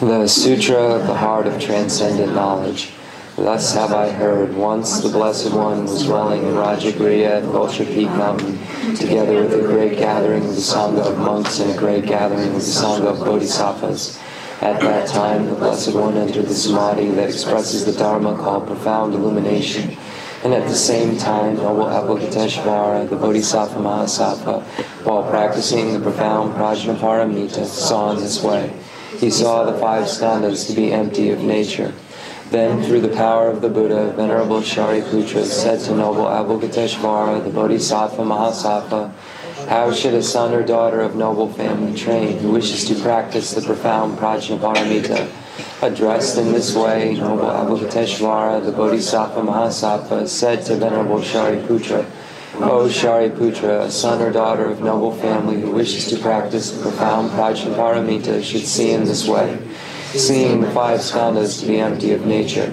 The Sutra of the Heart of Transcendent Knowledge. Thus have I heard, once the Blessed One was dwelling in Rajagriha at Vulture Peak Mountain, together with a great gathering of the Sangha of monks and a great gathering of the Sangha of Bodhisattvas. At that time, the Blessed One entered the samadhi that expresses the Dharma called profound illumination. And at the same time, noble Avalokiteshvara, the Bodhisattva Mahasattva, while practicing the profound Prajnaparamita, saw in this way he saw the five skandhas to be empty of nature. Then, through the power of the Buddha, Venerable Shariputra said to noble Avalokiteshvara, the Bodhisattva Mahasattva, how should a son or daughter of noble family train who wishes to practice the profound Prajnaparamita addressed in this way, Noble Avalokiteshvara, the Bodhisattva Mahasattva, said to Venerable Shariputra, O Shariputra, son or daughter of noble family who wishes to practice the profound Prajnaparamita should see in this way, seeing the five skandhas to be empty of nature.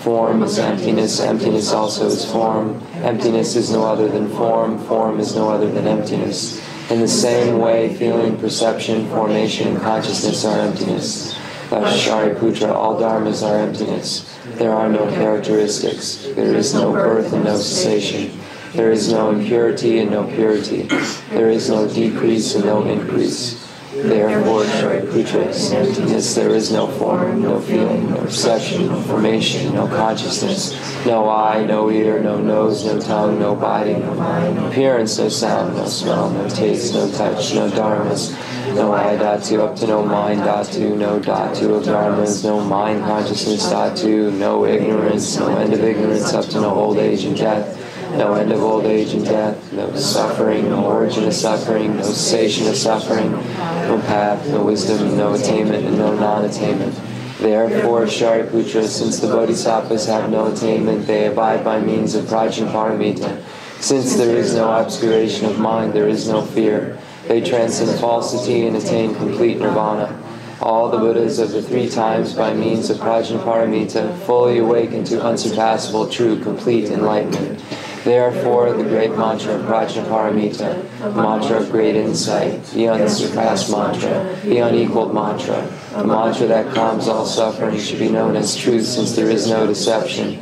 Form is emptiness, emptiness also is form, emptiness is no other than form, form is no other than emptiness. In the same way, feeling, perception, formation, and consciousness are emptiness. Thus, Shariputra, all dharmas are emptiness. There are no characteristics. There is no birth and no cessation. There is no impurity and no purity. There is no decrease and no increase. Therefore, Shariputra, emptiness, there is no form, no feeling, no perception, no formation, no consciousness, no eye, no ear, no nose, no tongue, no body, no mind, no appearance, no sound, no smell, no taste, no touch, no dharmas, no eye dhatu, up to no mind dhatu, no dhatu of dharmas, no mind consciousness dhatu, no ignorance, no end of ignorance, up to no old age and death no end of old age and death, no suffering, no origin of suffering, no cessation of suffering, no path, no wisdom, no attainment, and no non-attainment. Therefore, Shariputra, since the Bodhisattvas have no attainment, they abide by means of Prajnaparamita. Since there is no obscuration of mind, there is no fear. They transcend falsity and attain complete nirvana. All the Buddhas of the three times, by means of Prajnaparamita, fully awaken to unsurpassable, true, complete enlightenment. Therefore, the great mantra of Prajnaparamita, the mantra of great insight, the unsurpassed mantra, the unequaled mantra, the mantra that calms all suffering, should be known as truth since there is no deception.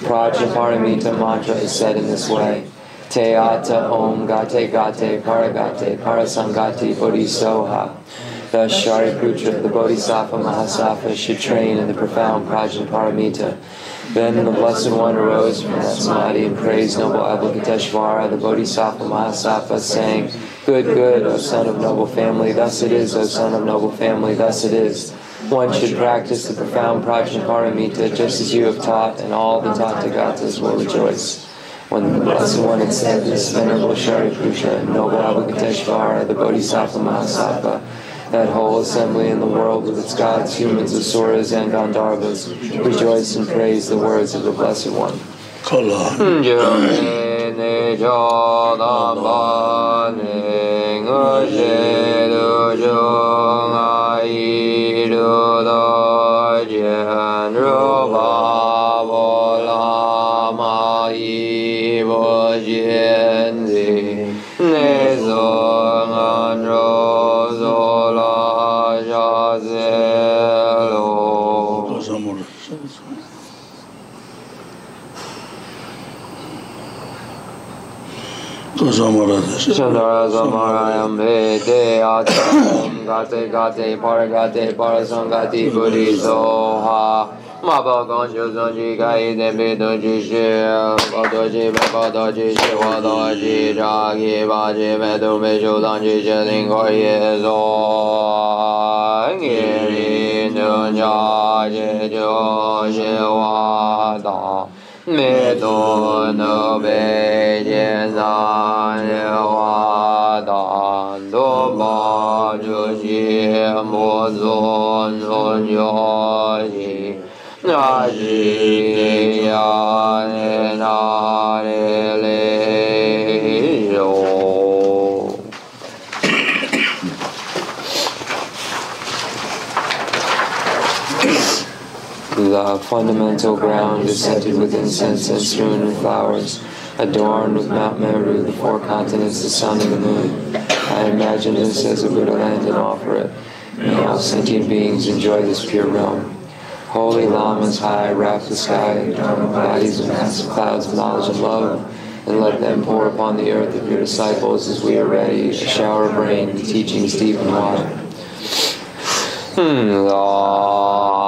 Prajnaparamita mantra is said in this way. Ata Om Gate Gate Paragate Parasamgate Bodhisoha. Thus, Shariputra, the Bodhisattva Mahasattva, should train in the profound Prajnaparamita. Then the Blessed One arose from that samadhi and praised noble Avalokiteshvara, the Bodhisattva Mahasattva, saying, Good, good, O son of noble family, thus it is, O son of noble family, thus it is. One should practice the profound prajnaparamita just as you have taught, and all the Tathagatas will rejoice. When the Blessed One had said this, Venerable Shariputra, Noble Avalokiteshvara, the Bodhisattva Mahasattva, that whole assembly in the world with its gods, humans, asuras, and Gandharvas, rejoice and praise the words of the Blessed One. zamara Chandra Ma ba gong bi shi shi shi ling ye shi 灭多罗跋陀罗耶华打陀跋阇耶摩诃那伽帝那伽帝那伽帝。love, fundamental ground is scented with incense and strewn with flowers, adorned with Mount Meru, the four continents, the sun, and the moon. I imagine this as a Buddha land and offer it. May all sentient beings enjoy this pure realm. Holy Lamas high, wrap the sky, Dharma bodies in massive clouds of knowledge and love and let them pour upon the earth of your disciples as we are ready, a shower of rain, teachings deep and wide. Hmm. Ah.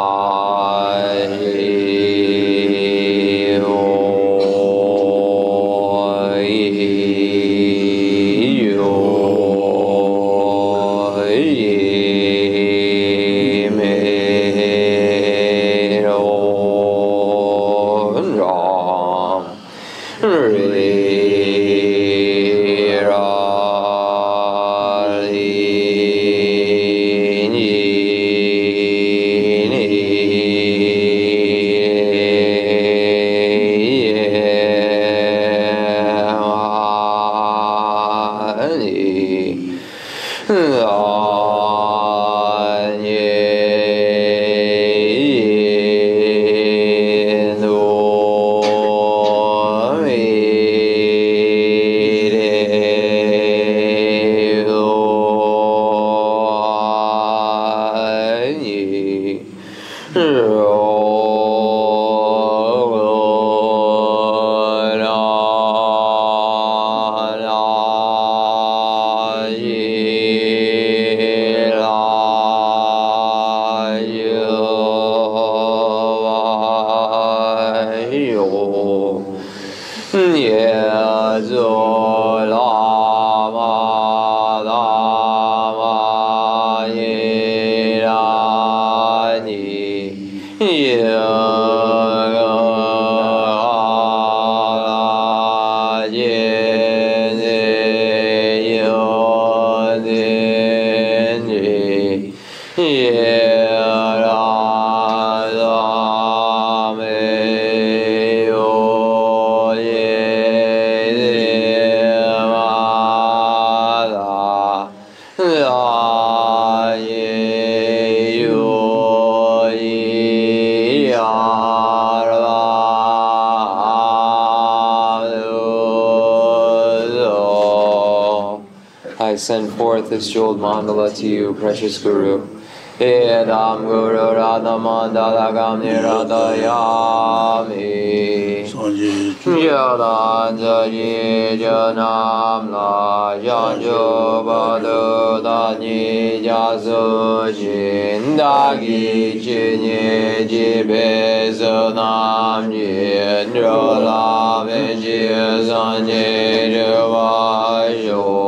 forth this jeweled mandala to you, precious Guru. Idam Guru Radha Mandala Gam Niradayami Jadanjali Janam La Janjo Badu Dani Jasu Jindagi Jini Jibe Zanam Jindro Lame Jizanye Jivayyo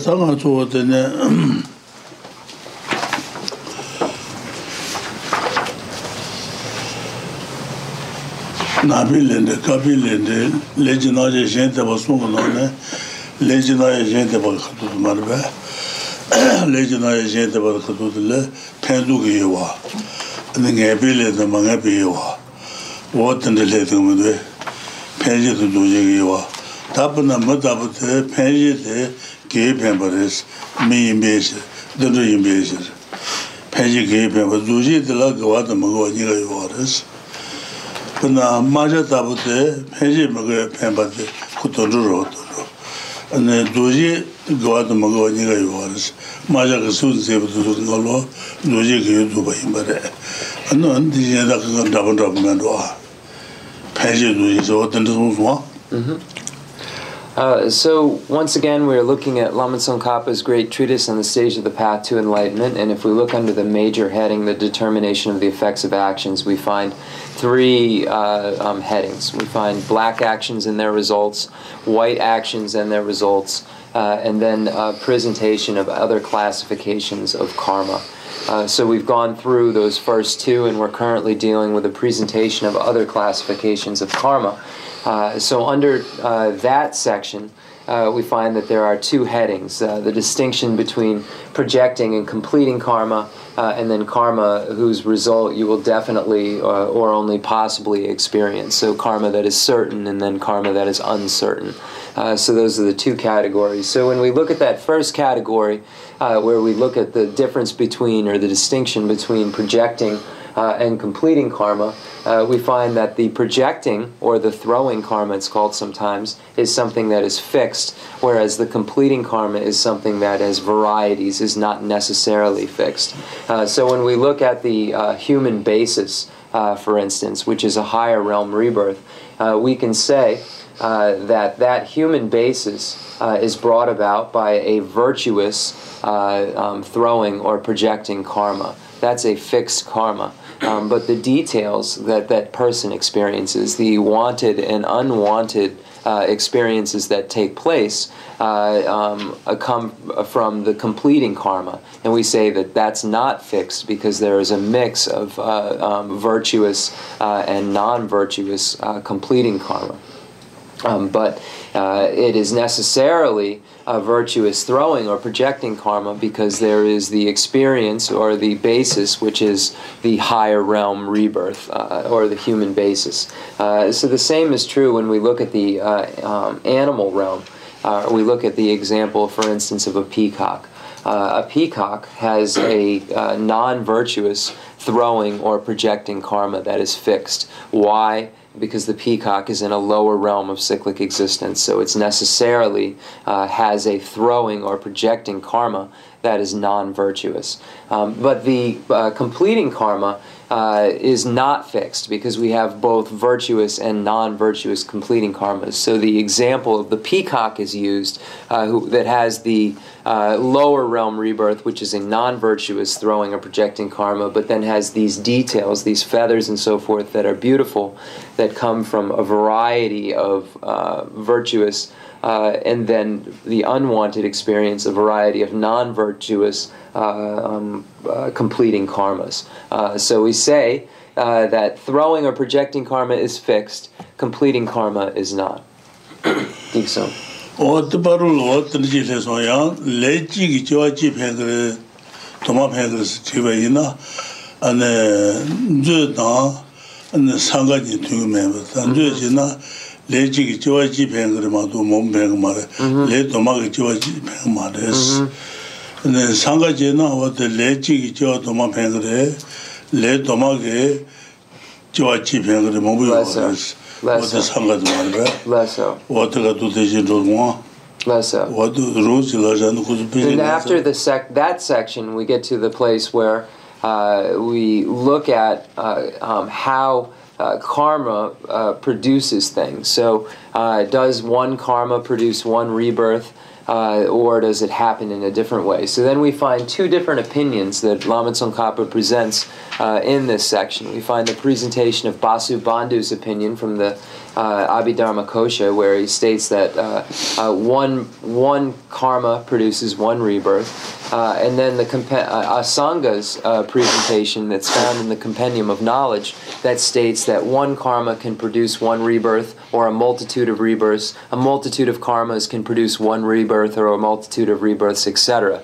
tāṅāṅ chūgatā ni nāpi lindā, kāpi lindā lecchā nāyā yā yā yā tāpā sūṅgā nāyā lecchā nāyā yā yā yā tāpā kathukā marabhā lecchā nāyā yā yā yā tāpā kathukā ngāpi lindā ma ngāpi wā gaya penpa res, mi yinpe shi, dendro yinpe shi, penji gaya penpa, dhuji dila gawa dha mga waniga yuwa res. Pena maja tabu de, penji mga penpa de, kutonru ro toro. Ane dhuji gawa dha mga waniga yuwa res, maja kisun zebu dhuzun galo, dhuji gaya dhuba yinpa re. Ano an di zhinyada kaka dhaban Uh, so, once again, we're looking at Lama Tsongkhapa's great treatise on the stage of the path to enlightenment. And if we look under the major heading, the determination of the effects of actions, we find three uh, um, headings. We find black actions and their results, white actions and their results, uh, and then presentation of other classifications of karma. Uh, so we've gone through those first two, and we're currently dealing with a presentation of other classifications of karma. Uh, so under uh, that section, uh, we find that there are two headings the distinction between projecting and completing karma, and then karma whose result you will definitely or only possibly experience. So, karma that is certain, and then karma that is uncertain. Uh, so those are the two categories. So when we look at that first category, uh, where we look at the difference between or the distinction between projecting uh, and completing karma, uh, we find that the projecting, or the throwing karma, it's called sometimes, is something that is fixed, whereas the completing karma is something that has varieties, is not necessarily fixed. Uh, so when we look at the uh, human basis, uh, for instance, which is a higher realm rebirth, uh, we can say uh, that that human basis is brought about by a virtuous um, throwing or projecting karma. That's a fixed karma um, but the details that that person experiences, the wanted and unwanted uh, experiences that take place, uh, um, uh, come from the completing karma. And we say that that's not fixed because there is a mix of uh, um, virtuous uh, and non virtuous uh, completing karma. Um, but it is necessarily a virtuous throwing or projecting karma because there is the experience or the basis, which is the higher realm rebirth uh, or the human basis. Uh, so the same is true when we look at the uh, um, animal realm. Uh, we look at the example, for instance, of a peacock. Uh, a peacock has a uh, non virtuous throwing or projecting karma that is fixed. Why? because the peacock is in a lower realm of cyclic existence, so it's necessarily uh, has a throwing or projecting karma that is non virtuous. Um, but the uh, completing karma uh, is not fixed because we have both virtuous and non-virtuous completing karmas. So the example of the peacock is used, uh, who, that has the uh, lower realm rebirth, which is a non-virtuous throwing or projecting karma, but then has these details, these feathers and so forth that are beautiful, that come from a variety of uh, virtuous. uh, and then the unwanted experience, a variety of non virtuous uh, um, uh, completing karmas. Uh, so we say uh, that throwing or projecting karma is fixed, completing karma is not. think so. ot paru ot ji le so ya le ji gi jo ji phe ge to ma phe ge ji ba yin na ane zhe da ane sang ga ji tu me ba zhe na le chi ki chiwa chi pengi kari ma tu mom pengi ma re, le doma ki chiwa chi pengi ma re si. Ne sanga che na wate le chi ki la pe after the sec that section, we get to the place where uh, we look at uh, um, how... Uh, karma uh, produces things. So, uh, does one karma produce one rebirth, uh, or does it happen in a different way? So, then we find two different opinions that Lama Tsongkhapa presents uh, in this section. We find the presentation of Vasubandhu's opinion from the uh, Abhidharma Kosha, where he states that uh, uh, one one karma produces one rebirth, uh, and then the uh, Asanga's uh, presentation that's found in the Compendium of Knowledge that states that one karma can produce one rebirth or a multitude of rebirths, a multitude of karmas can produce one rebirth or a multitude of rebirths, etc.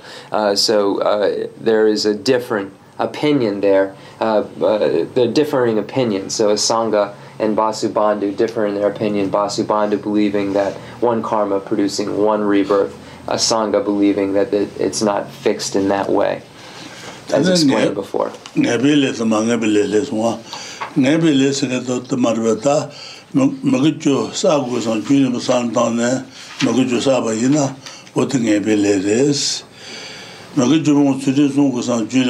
so there is a different opinion there, the differing opinion. So Asanga. and Basu differ in their opinion. Basu believing that one karma producing one rebirth, Asanga believing that it, it's not fixed in that way. As explained before. Nebile is among nebile is one. Nebile is the dot the marvata. Magujo sa gozon sa bayina. What nebile tsūrī jūrī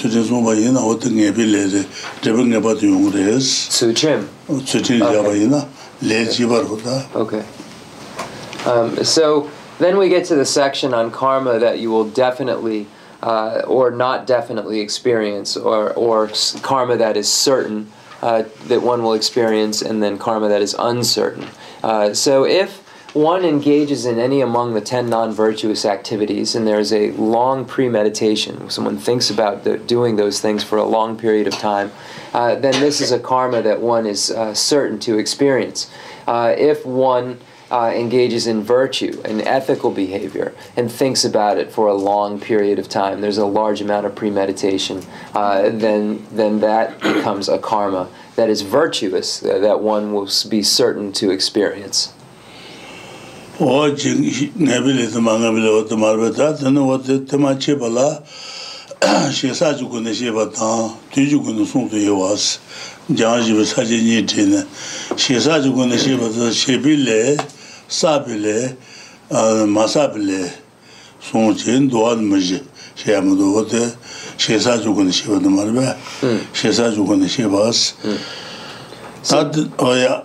tsūrī bā yīnā Tsūchīm? Tsūchīm bā yīnā, Okay. Um, so then we get to the section on karma that you will definitely uh, or not definitely experience or, or karma that is certain uh, that one will experience and then karma that is uncertain. Uh, so if one engages in any among the ten non virtuous activities, and there is a long premeditation. Someone thinks about the, doing those things for a long period of time. Uh, then this is a karma that one is uh, certain to experience. Uh, if one uh, engages in virtue and ethical behavior and thinks about it for a long period of time, there's a large amount of premeditation, uh, then, then that becomes a karma that is virtuous uh, that one will be certain to experience. o jing ne bile de manga bile o tomar be ta den o de tema che bala she sa ju gun she ba ta ti ju gun sun de yo as ja ji be sa ji ni de ne she sa ju gun she ba ta she o ya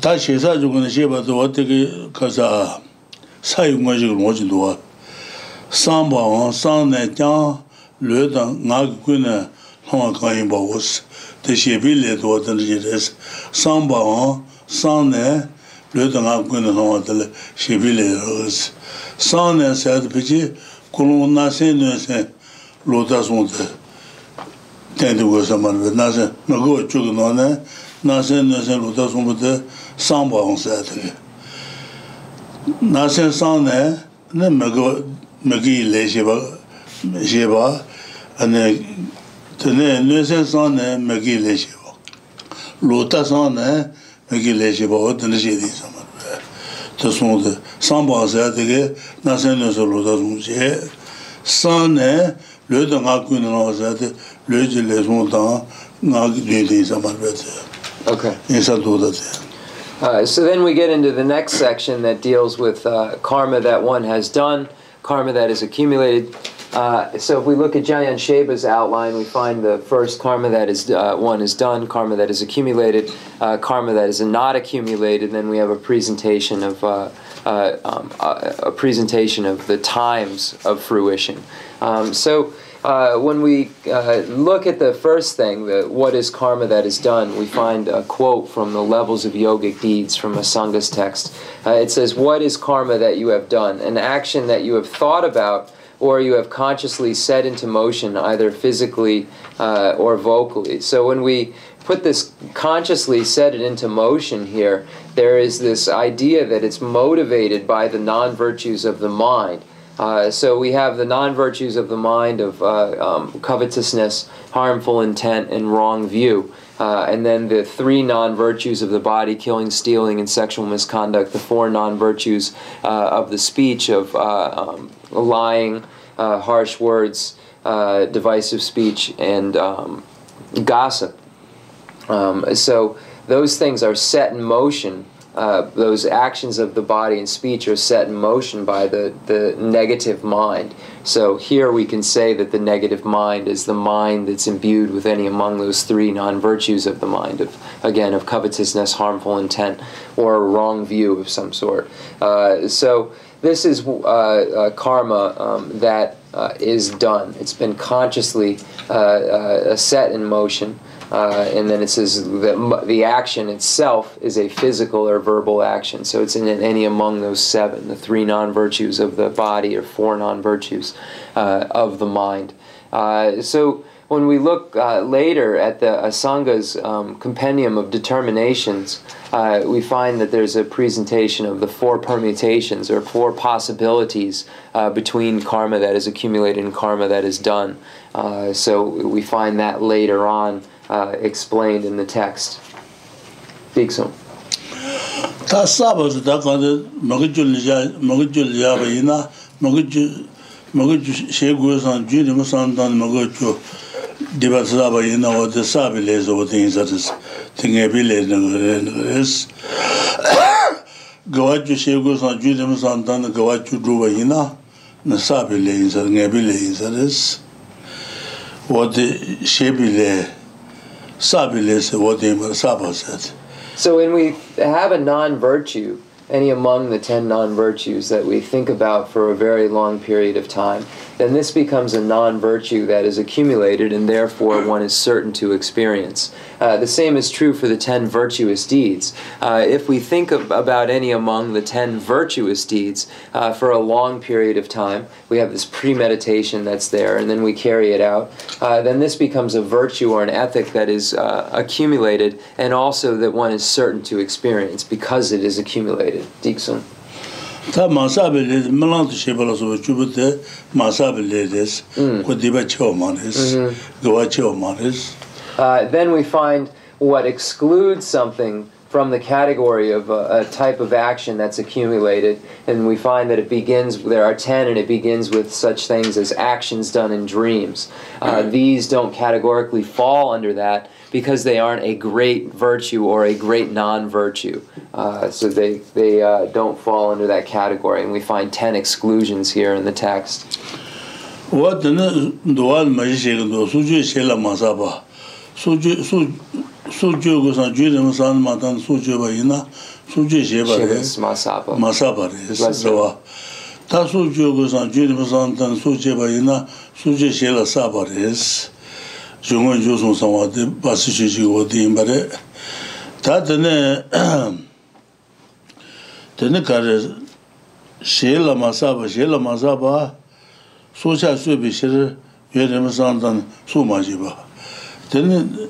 다시 회사 yukani shepa tuwa tiki ka sā sā yukani yukani ngocin tuwa Sāmba wā, sāne, tyāng, lueda, ngāki kuina nga kañi mba wos Te shepi lé tuwa tani jirési Sāmba wā, sāne, lueda, ngāki kuina nga kañi shepi sāmbā hōng sā tuyō. Nā sēn sāng nē, nē mē kī lē shē bā, mē shē bā, nē, tē nē, bā. Lō tā sāng nē, mē bā, tē, shē, ngā lē ngā so then we get into the next section that deals with uh, karma that one has done, karma that is accumulated. Uh, so if we look at Jamyang Shepa's outline, we find the first karma that is uh, one is done, karma that is accumulated, uh, karma that is not accumulated. Then we have a presentation of uh, um, a presentation of the times of fruition. Um, so uh, when we uh, look at the first thing, the, what is karma that is done, we find a quote from the Levels of Yogic Deeds from Asanga's text. Uh, it says, What is karma that you have done? An action that you have thought about or you have consciously set into motion, either physically uh, or vocally. So when we put this consciously set it into motion here, there is this idea that it's motivated by the non virtues of the mind. Uh, so we have the non virtues of the mind of uh, um, covetousness, harmful intent, and wrong view. Uh, and then the three non virtues of the body killing, stealing, and sexual misconduct, the four non virtues uh, of the speech of uh, um, lying, harsh words, divisive speech, and um, gossip. Um, so those things are set in motion uh, those actions of the body and speech are set in motion by the, the negative mind. So here we can say that the negative mind is the mind that's imbued with any among those three non virtues of the mind of again of covetousness, harmful intent, or a wrong view of some sort. Uh, so this is uh, uh karma um, that uh, is done. It's been consciously set in motion. Uh, and then it says that the action itself is a physical or verbal action. So it's in any among those seven, the three non virtues of the body or four non virtues uh, of the mind. Uh, so when we look uh, later at the Asanga's um, compendium of determinations, uh, we find that there's a presentation of the four permutations or four possibilities uh, between karma that is accumulated and karma that is done. so we find that later on. Uh, explained in the text. Big Ta sabo da ka de mogu ja mogu ja ba ina mogu she gu san ju de mo san dan mogu de ba sa ba ina o de sa bi le zo de in zatis tinge bi le de es gwa ju she gu san ju de mo san dan gwa chu du ba ina na sa bi le in zat nge bi le in zatis o de she bi le Sabilis So when we have a non-virtue, any among the ten non-virtues that we think about for a very long period of time, then this becomes a non virtue that is accumulated and therefore one is certain to experience. Uh, the same is true for the ten virtuous deeds. Uh, if we think of, about any among the ten virtuous deeds uh, for a long period of time, we have this premeditation that's there and then we carry it out, uh, then this becomes a virtue or an ethic that is uh, accumulated and also that one is certain to experience because it is accumulated. Dixon tā mālāntā lā chūpa tē kō dīpa chēwa chēwa Then we find what excludes something from the category of a, uh, a, type of action that's accumulated, and we find that it begins, there are 10, and it begins with such things as actions done in dreams. Uh, hmm. these don't categorically fall under that, because they aren't a great virtue or a great non-virtue. Uh so they they uh don't fall under that category and we find 10 exclusions here in the text. What the dual majesty of the suje shela masaba. Suje so suje go san juje masan matan suje ba ina suje je ba re. Masaba. Masaba re. So ta ju go san juje masan tan suje ba ina suje shela sabares. Mhm. zhōngwān zhōsōng sāngwā dē bāsī shī shī gō dē yīmbā rē tā tēne tēne kā rē shē lā mā sā bā, shē lā mā sā bā sō chā sū bī shē rē yuē rē mā sāng tān sū mā shī bā tēne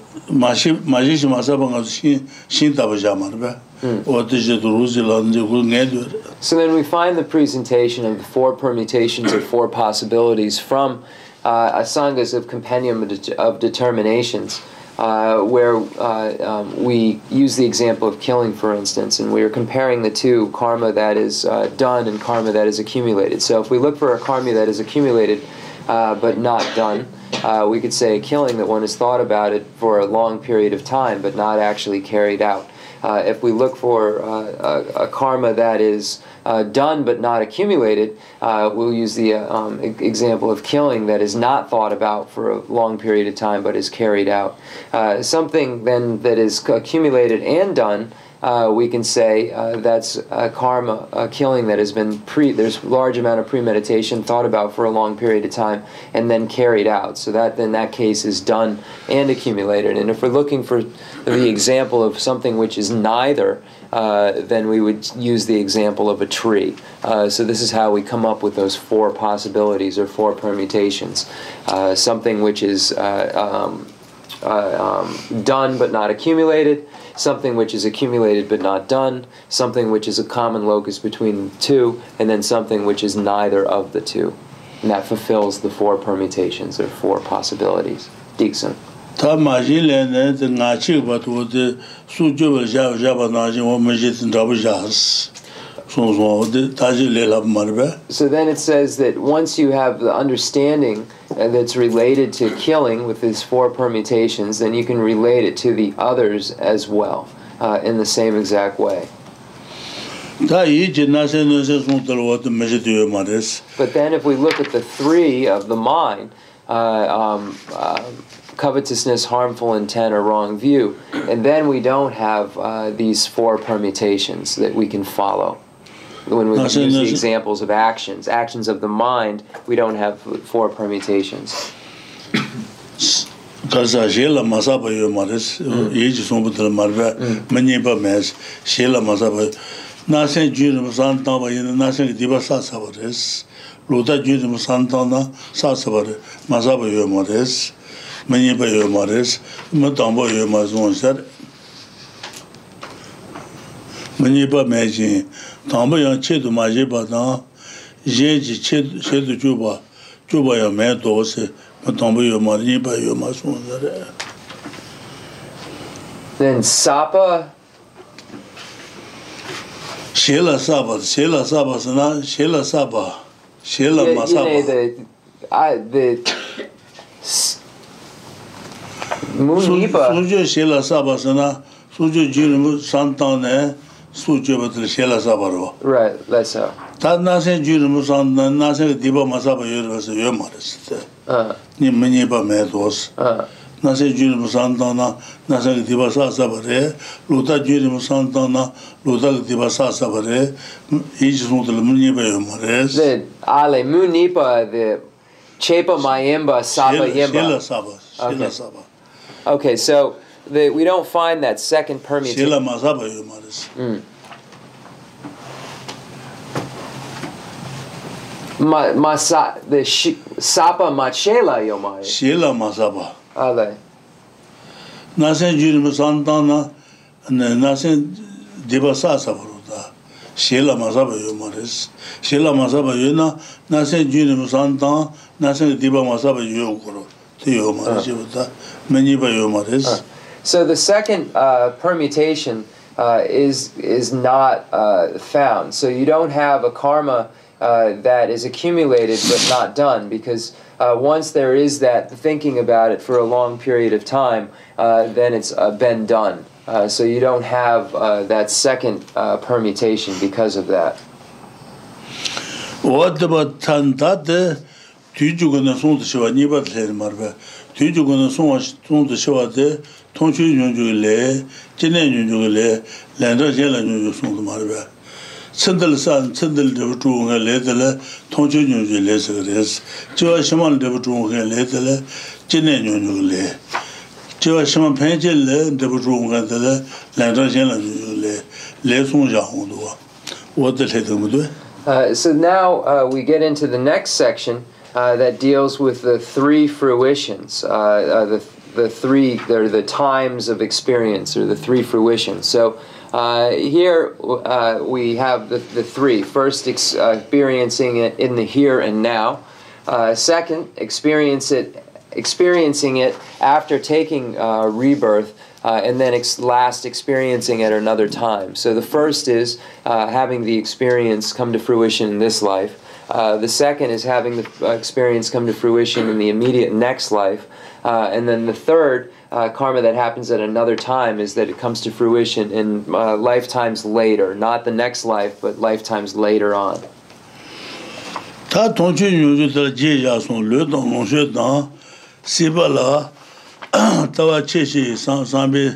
So then we find the presentation of four permutations four possibilities uh, is a compendium of, de- of determinations. Uh, where uh, um, we use the example of killing, for instance, and we are comparing the two karma that is uh, done and karma that is accumulated. So if we look for a karma that is accumulated uh, but not done, uh, we could say killing that one has thought about it for a long period of time but not actually carried out. Uh, if we look for uh, a, a, karma that is uh, done but not accumulated, we'll use the um, example of killing that is not thought about for a long period of time but is carried out. something then that is accumulated and done uh, we can say uh, that's a uh, karma, a killing that has been pre. There's large amount of premeditation thought about for a long period of time and then carried out. So that in that case is done and accumulated. And if we're looking for the example of something which is neither, uh, then we would use the example of a tree. Uh, so this is how we come up with those four possibilities or four permutations. Uh, something which is um, um, done but not accumulated something which is accumulated but not done, something which is a common locus between the two, and then something which is neither of the two. And that fulfills the four permutations or four possibilities. Dixon. So then it says that once you have the understanding that's related to killing with these four permutations, then you can relate it to the others as well uh, in the same exact way. But then, if we look at the three of the mind uh, um, uh, covetousness, harmful intent, or wrong view and then we don't have uh, these four permutations that we can follow. when we use the examples of actions, actions of the mind, we don't have four permutations. because shela masaba yo maris mm. ye ji sombu de marba mm. manye ba mes shela masaba na se ji ji san ta ba yin na se di ba sa sa ba res lo da ji ji san ta na sa sa ba re masaba yo manye ba yo ma ta ba yo ma zon ser manye ba me ji tāmbā yāng chē tu mā yé bā tāng, yé jī chē tu mē tō sē, mā tāmbā yō mā, yī Then sāpa? Xē lā sāpa, xē sāpa sā na, sāpa, xē mā sāpa. Mū nī bā? sāpa nē, su chöpa tila shela Right, let's say. Ta nasen juu rima san, nasen ka diba ma sabar yu rima san, yu ma rwa sita. Ni ma nye pa me dhwas. Nasen juu rima san ta na, nasen ka diba sa sabar rwa. Luta juu rima san ta The, chepa Okay, so, that we don't find that second permutation. Mm. Ma ma sa the shi, sapa ma chela yo ma. Shila mazaba. sapa. Ale. Na sen jiru mu santa na na sen deba sa sa buru da. Shila ma sapa yo ma res. Shila ma sapa yo na na sen jiru mu santa na sen deba ma sapa yo kuro. Ti yo ma res yo ah. da. So the second uh, permutation uh, is is not uh, found. So you don't have a karma uh, that is accumulated but not done because uh, once there is that thinking about it for a long period of time, uh, then it's been done. so you don't have that second permutation because of that. What about tantate? tuyu gu na sung tu shiwa nipa tu de tong shui nyung ju gu lai, jine san, tsindali nga de nga de duwa, duwa. Uh, so now uh, we get into the next section, Uh, that deals with the three fruitions, uh, uh the, the three, they're the times of experience, or the three fruitions. So uh, here we have the, the three first, experiencing it in the here and now. second, experience it, experiencing it after taking rebirth. Uh, and then ex last experiencing at another time. So the first is uh, having the experience come to fruition in this life. Uh, the second is having the uh, experience come to fruition in the immediate next life. Uh, and then the third uh, karma that happens at another time is that it comes to fruition in uh, lifetimes later, not the next life, but lifetimes later on.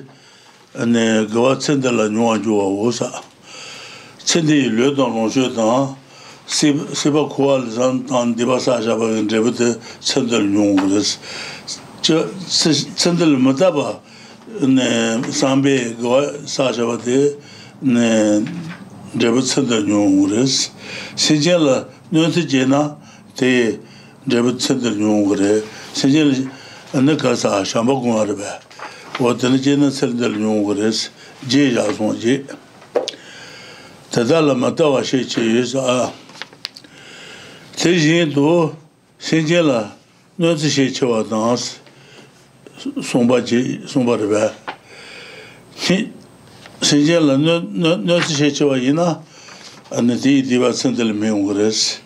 ane gawa tsendela nyuwa juwa wosa sīpa kuwa līsān tān dīpa sāsā pa kīn dhīpa tī cīndal nyōngu līs. Chī cīndal mūtā pa sāmbī kuwa sāsā pa tī dhīpa cīndal nyōngu līs. Sīcī yā nyōnti jī na tī dhīpa cīndal nyōngu rī. Sīcī yā nī kā sā shāmbā kuwa rī jī jī Te shintu, senjela, nyozi shechewa dangas, somba je, somba riva. Senjela, nyozi shechewa ina, anati diwa tsandili miunguris.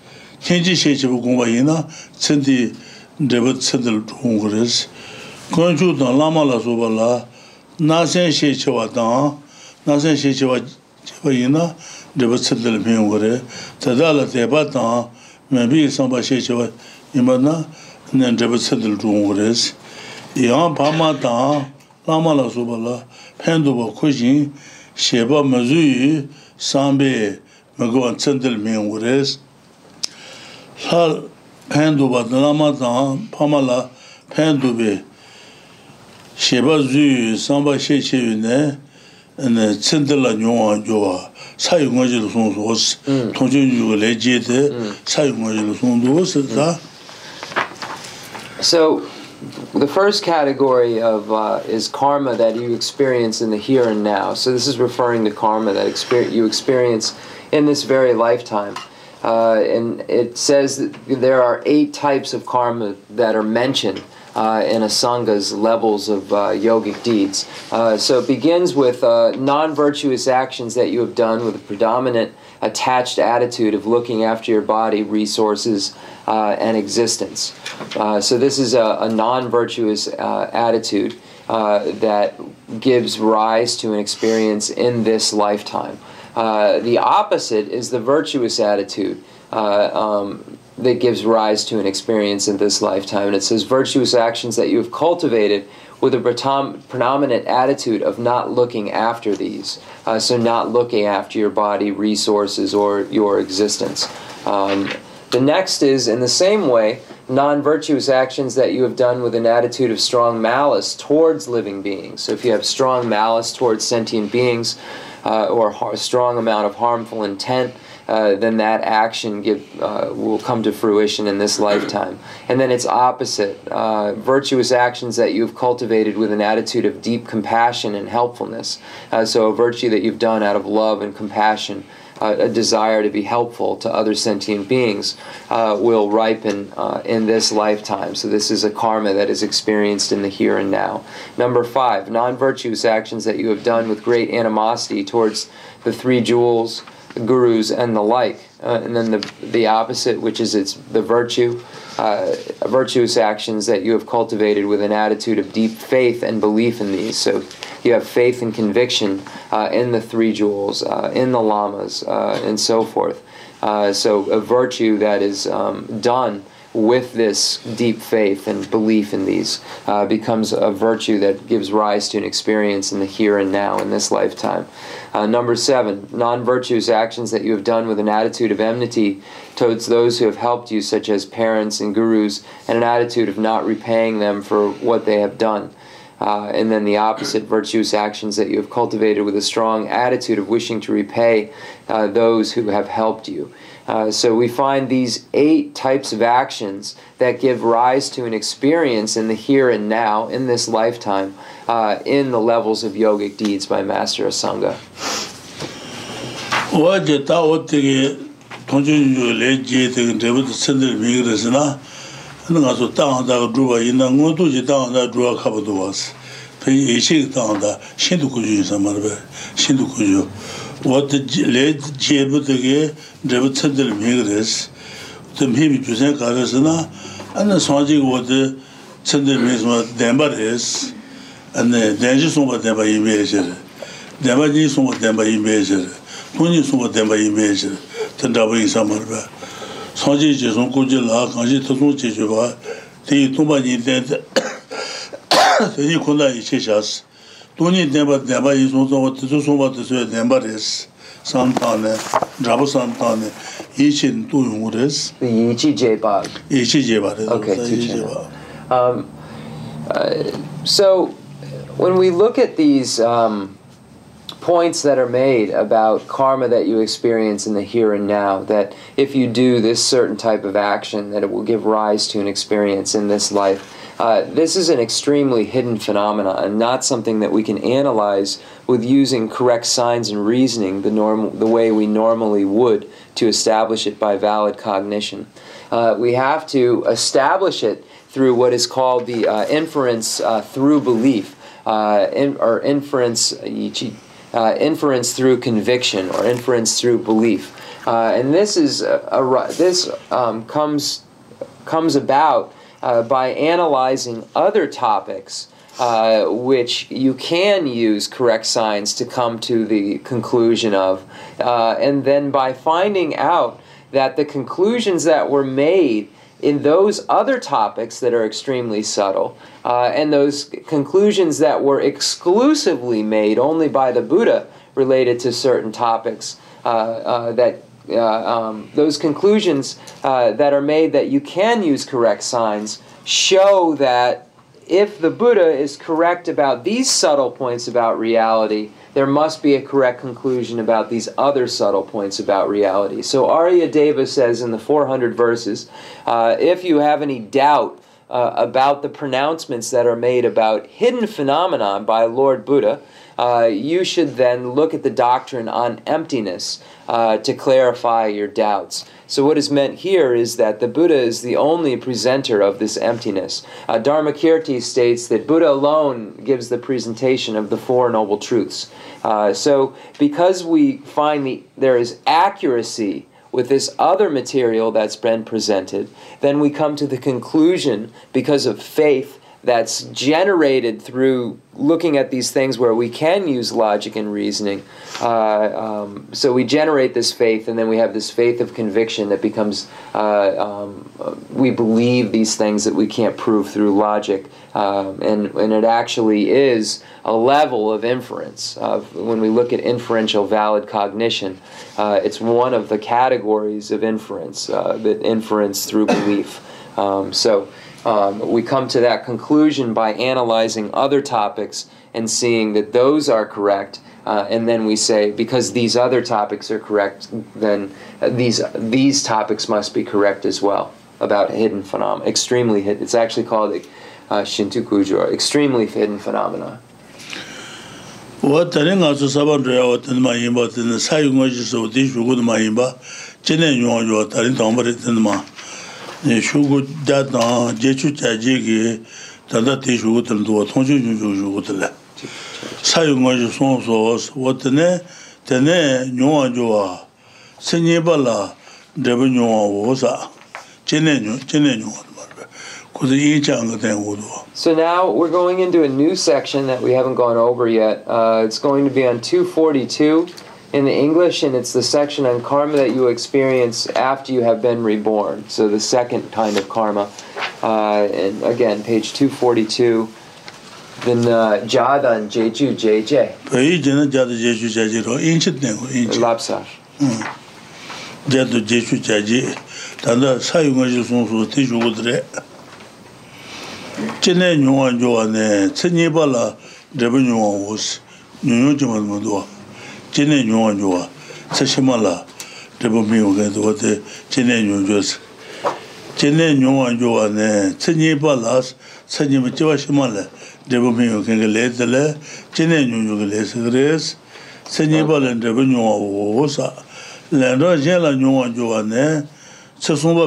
Kinji shechewa kumbayina, tsandi, dribut tsandili kumburis. Konchudna, lama la subala, mēbī sāmbā shēchī wā yīmbā nā rēs mā mā lā sūpa lā bā mā sāmbē mē rēs bā mā mā lā bē sāmbā nē 송도스 다 So the first category of uh, is karma that you experience in the here and now. So this is referring to karma that experience, you experience in this very lifetime. Uh, and it says that there are eight types of karma that are mentioned uh, in Asanga's levels of uh, yogic deeds. Uh, so it begins with uh, non virtuous actions that you have done with a predominant attached attitude of looking after your body, resources, uh, and existence. Uh, so this is a, a non virtuous attitude that gives rise to an experience in this lifetime. the opposite is the virtuous attitude. Um, that gives rise to an experience in this lifetime. And it says, virtuous actions that you have cultivated with a predominant attitude of not looking after these. Uh, so, not looking after your body, resources, or your existence. Um, the next is, in the same way, non virtuous actions that you have done with an attitude of strong malice towards living beings. So, if you have strong malice towards sentient beings uh, or a strong amount of harmful intent, uh, then that action give, uh, will come to fruition in this lifetime. And then it's opposite uh, virtuous actions that you've cultivated with an attitude of deep compassion and helpfulness. so, a virtue that you've done out of love and compassion a desire to be helpful to other sentient beings uh, will ripen uh, in this lifetime. So, this is a karma that is experienced in the here and now. Number five, non virtuous actions that you have done with great animosity towards the three jewels gurus and the like. Uh, and then the, the opposite, which is it's the virtue, uh, virtuous actions that you have cultivated with an attitude of deep faith and belief in these. So you have faith and conviction uh, in the three jewels, uh, in the lamas, uh, and so forth. Uh, so a virtue that is um, done with this deep faith and belief in these uh, becomes a virtue that gives rise to an experience in the here and now in this lifetime. Uh, number seven, non virtuous actions that you have done with an attitude of enmity towards those who have helped you, such as parents and gurus, and an attitude of not repaying them for what they have done. Uh, and then the opposite, virtuous actions that you have cultivated with a strong attitude of wishing to repay uh, those who have helped you. Uh, so we find these eight types of actions that give rise to an experience in the here and now, in this lifetime, uh, in the levels of yogic deeds by Master Asanga. ཁྱི ཕྱད མམ གསམ གསམ གསམ གསམ གསམ གསམ གསམ གསམ གསམ གསམ གསམ གསམ གསམ གསམ གསམ da གསམ གསམ གསམ གསམ གསམ གསམ གསམ གསམ གསམ གསམ གསམ wāt lé jébu dhige dhribu tsandil mhīg rīs dhī mhīmi chūsiñ kārīs na anna wāt tsandil mhīg sūma dhēmba rīs anna dhēnjī sūma dhēmba yīmē yīshir dhēmba jī sūma dhēmba yīmē yīshir tūñjī sūma dhēmba yīmē yīshir tān dhābu yīng sāmar bā sāngjīg jī sūng kūjī lā kāngjī tatsūn jī yī So 돈이 대바 대바 이소소 뜻소바 뜻소에 대바레스 산타네 자부 산타네 이친 도용으레스 이치 제바 이치 제바레 okay 제바 um uh, so when we look at these um points that are made about karma that you experience in the here and now that if you do this certain type of action that it will give rise to an experience in this life uh, this is an extremely hidden phenomenon and not something that we can analyze with using correct signs and reasoning the, norm- the way we normally would to establish it by valid cognition. Uh, we have to establish it through what is called the uh, inference uh, through belief uh, in, or inference, uh, inference through conviction or inference through belief. and this is a, a this um, comes comes about uh, by analyzing other topics uh, which you can use correct signs to come to the conclusion of. Uh, and then by finding out that the conclusions that were made in those other topics that are extremely subtle, uh, and those conclusions that were exclusively made only by the Buddha related to certain topics uh, uh, that um, those conclusions uh, that are made that you can use correct signs show that if the Buddha is correct about these subtle points about reality, there must be a correct conclusion about these other subtle points about reality. So Arya Deva says in the 400 verses, uh, if you have any doubt uh, about the pronouncements that are made about hidden phenomenon by Lord Buddha, uh, you should then look at the doctrine on emptiness uh, to clarify your doubts. So, what is meant here is that the Buddha is the only presenter of this emptiness. Uh, Dharmakirti states that Buddha alone gives the presentation of the Four Noble Truths. Uh, so, because we find the, there is accuracy with this other material that's been presented, then we come to the conclusion, because of faith, that's generated through looking at these things where we can use logic and reasoning. Uh, um, so we generate this faith, and then we have this faith of conviction that becomes uh, um, we believe these things that we can't prove through logic, um, and and it actually is a level of inference. Of when we look at inferential valid cognition, uh, it's one of the categories of inference uh, that inference through belief. Um, so. Um, we come to that conclusion by analyzing other topics and seeing that those are correct. Uh, and then we say, because these other topics are correct, then these, these topics must be correct as well about hidden phenomena, extremely hidden. It's actually called uh, Shintokujo, extremely hidden phenomena. mā. shūgū dā tāng jēchū chā jēgī tātā tē shūgū tāng tuwa tōng chū chū shūgū tāla. Sā yu ngā yu sōng sō wā tēne, tēne nyōngā yu wā, sē nye bā nyōngā wā sā, jēne nyōngā tā mā kō tē yīng chā ngā tēng So now we're going into a new section that we haven't gone over yet. Uh, it's going to be on 242. in the English and it's the section on karma that you experience after you have been reborn. So the second kind of karma. Uh and again page 242. then uh, jada jeju jj hmm. jada jeju jj ro inch ne ho jeju jj ta na sa yu ma ju so so ti ju go dre chen ne nyu wa jo ne chen ni ba la de wo ni nyu ju ma do chene nyunga nyunga, sa shima la, tepa mingwa kanto wate chene nyunga nyunga sa. Chene nyunga nyunga ne, sa nyipa la, sa nyipa chiwa shima la, tepa mingwa kanka le tala, chene nyunga le sa kare sa, sa nyipa la tepa nyunga wo sa. Lendo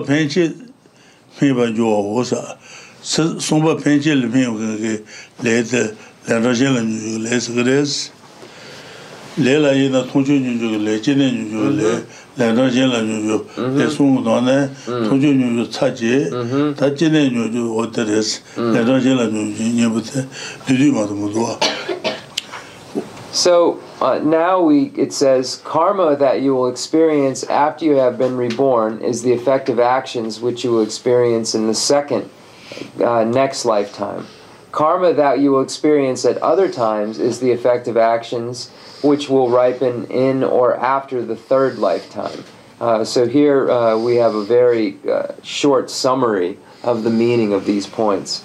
penche So uh, now we, it says, karma that you will experience after you have been reborn is the effect of actions which you will experience in the second, uh, next lifetime. Karma that you will experience at other times is the effect of actions which will ripen in or after the third lifetime uh so here uh we have a very uh, short summary of the meaning of these points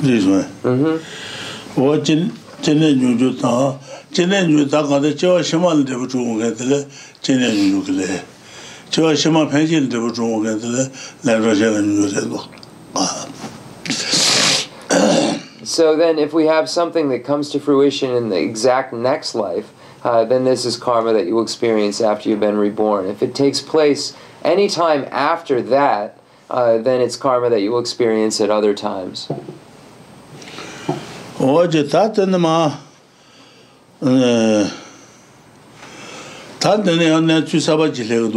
this one mhm what in chenen ta ta de de bu de jin de bu de la de so then if we have something that comes to fruition in the exact next life, uh, then this is karma that you will experience after you've been reborn. If it takes place any time after that, uh, then it's karma that you will experience at other times. Oje taten ma uh, taten ya ne chu saba le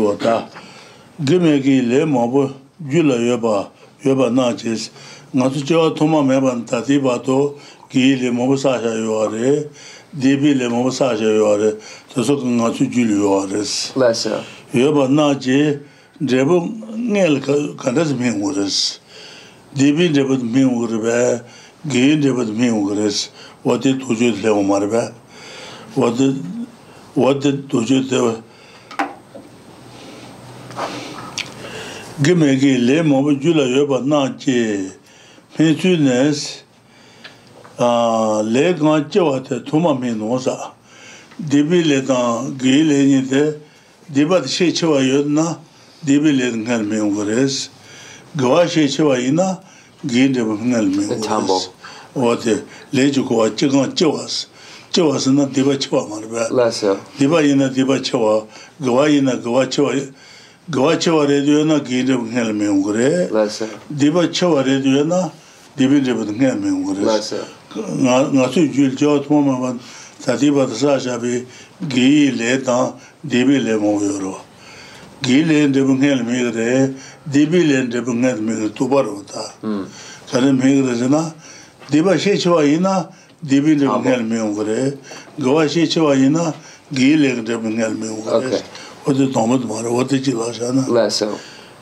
bu na ngāsū chīwā tūma mē bān tātī bātō kī lī mōba sāshā yuwa rē, dī bī lī mōba sāshā yuwa rē, tāsō kī ngāsū jū lī yuwa rē sī. Lā sā. Yuwa bān nā jī, drēbū ngē lī kāntā sī mīng wū rē sī. Dī bī drēbū tī wā tī lē mā Wā tī mē mōba hinsunis le gan chewa te tuma mi nonsa dibi le gan gi le na na na dibin dibin ngay mi ngu res. Nga su yul jo tmo ma ma tati ba tsa sha bi gi yi le tang dibi le mo yo ro. Gi yi le dibin ngay mi ngu re, dibi le dibin ngay mi ngu tu bar wata. Kari mi na,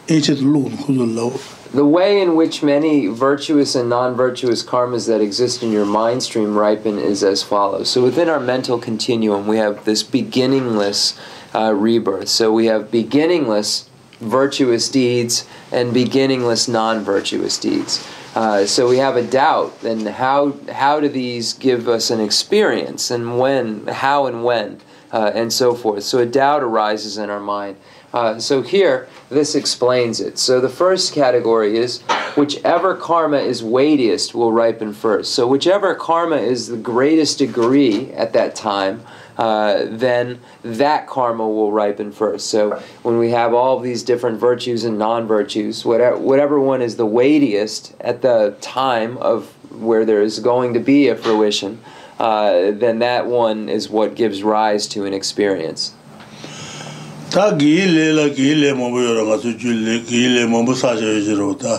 the way in which many virtuous and non virtuous karmas that exist in your mind stream ripen is as follows. So, within our mental continuum, we have this beginningless uh, rebirth. So, we have beginningless virtuous deeds and beginningless non virtuous deeds. Uh, so we have a doubt, and how how do these give us an experience, and when, how, and when, uh, and so forth. So a doubt arises in our mind, uh, so here, this explains it. So the first category is whichever karma is weightiest will ripen first. So whichever karma is the greatest degree at that time, uh, then that karma will ripen first. So when we have all these different virtues and non-virtues, whatever, whatever one is the weightiest at the time of where there is going to be a fruition, uh, then that one is what gives rise to an experience. tā kīyī lē lā kīyī lē mōmbu yorā ngā sū lē kīyī lē mōmbu sācā yu shirō tā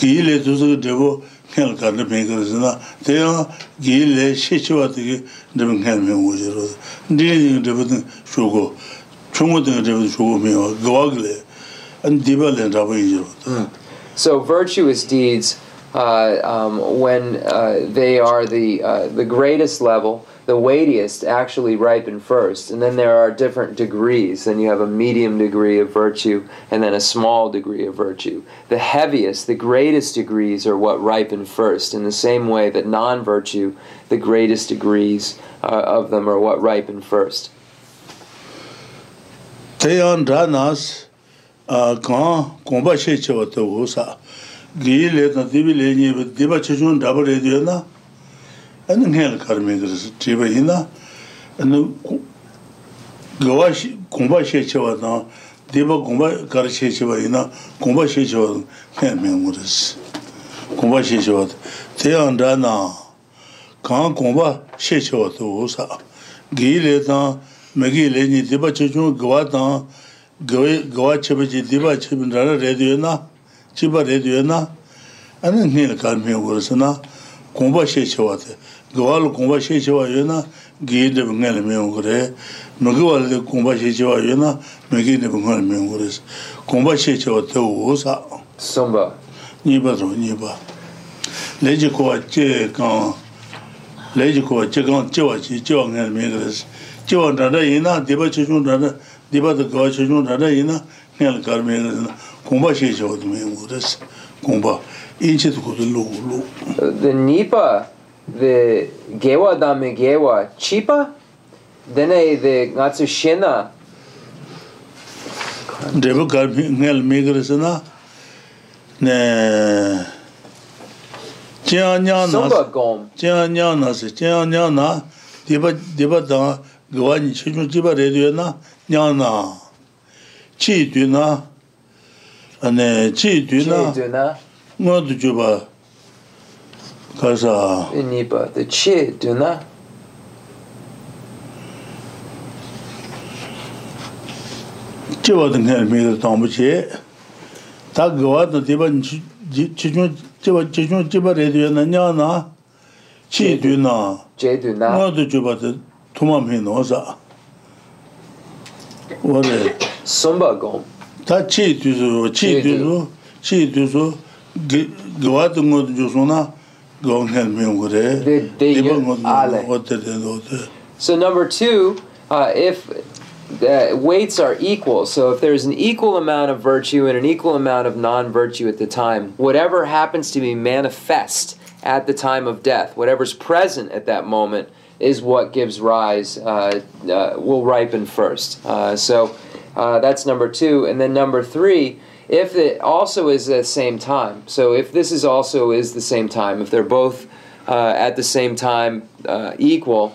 kīyī lē tū sū kī dēbō ngāl kār nā pēng kār sī na tē yā kīyī lē shē chī wā kī dēbō ngāl mēng wā shirō tā yā gā kī lē tā So virtuous deeds uh, um, when uh, they are the, uh, the greatest level the weightiest actually ripen first, and then there are different degrees. Then you have a medium degree of virtue, and then a small degree of virtue. The heaviest, the greatest degrees are what ripen first, in the same way that non virtue, the greatest degrees uh, of them are what ripen first. Teyon Ranas, uh, ane ngayal karmay dhiris, jeba hina, ane gawa gomba shechewa dhan, deba gomba kar shechewa hina, gomba shechewa dhan, ngayal mingur dhiris, gomba shechewa dhan. Te anda na, kaan gomba shechewa dhan wosa, geyi le dhan, megi le nyi, deba gawa dhan, gawa cheba chi, deba chebin dhara na, cheba rediyo na, 공부 셰셔와데 도알 공부 셰셔와요나 게이데 뭔가를 메모 그래 너그와데 공부 셰셔와요나 메기데 뭔가를 메모 그래 공부 셰셔와데 오사 썸바 니바로 니바 레지코 제강 레지코 제강 제와지 제왕을 그래 제왕다다 이나 디바 추중다다 디바도 이나 내가 가르메는 공부 그래 공부 āñcē tu kōtō lōgō lōgō. The nīpa, the gēwā dāmi gēwā, chīpa? Dēnei, the ngā tsūshē na? Dēpa kārmi ngēla mīgari sa na? Nē... Chī āññā na? Sūpa gōm. ngā tu chūpa kāsā nīpa tu chē tu nā chē wā tu ngā mē tu tāmbu chē tā gawā tu tīpa chē chūn chē pa rē tu yā na ñā nā chē tu nā ngā tu chūpa tu tūma tā su su so number 2 uh, if uh, weights are equal so if there's an equal amount of virtue and an equal amount of non-virtue at the time whatever happens to be manifest at the time of death whatever's present at that moment is what gives rise uh, uh will ripen first uh, so uh, that's number two and then number three if it also is the same time, so if this is also is the same time, if they're both uh, at the same time uh, equal,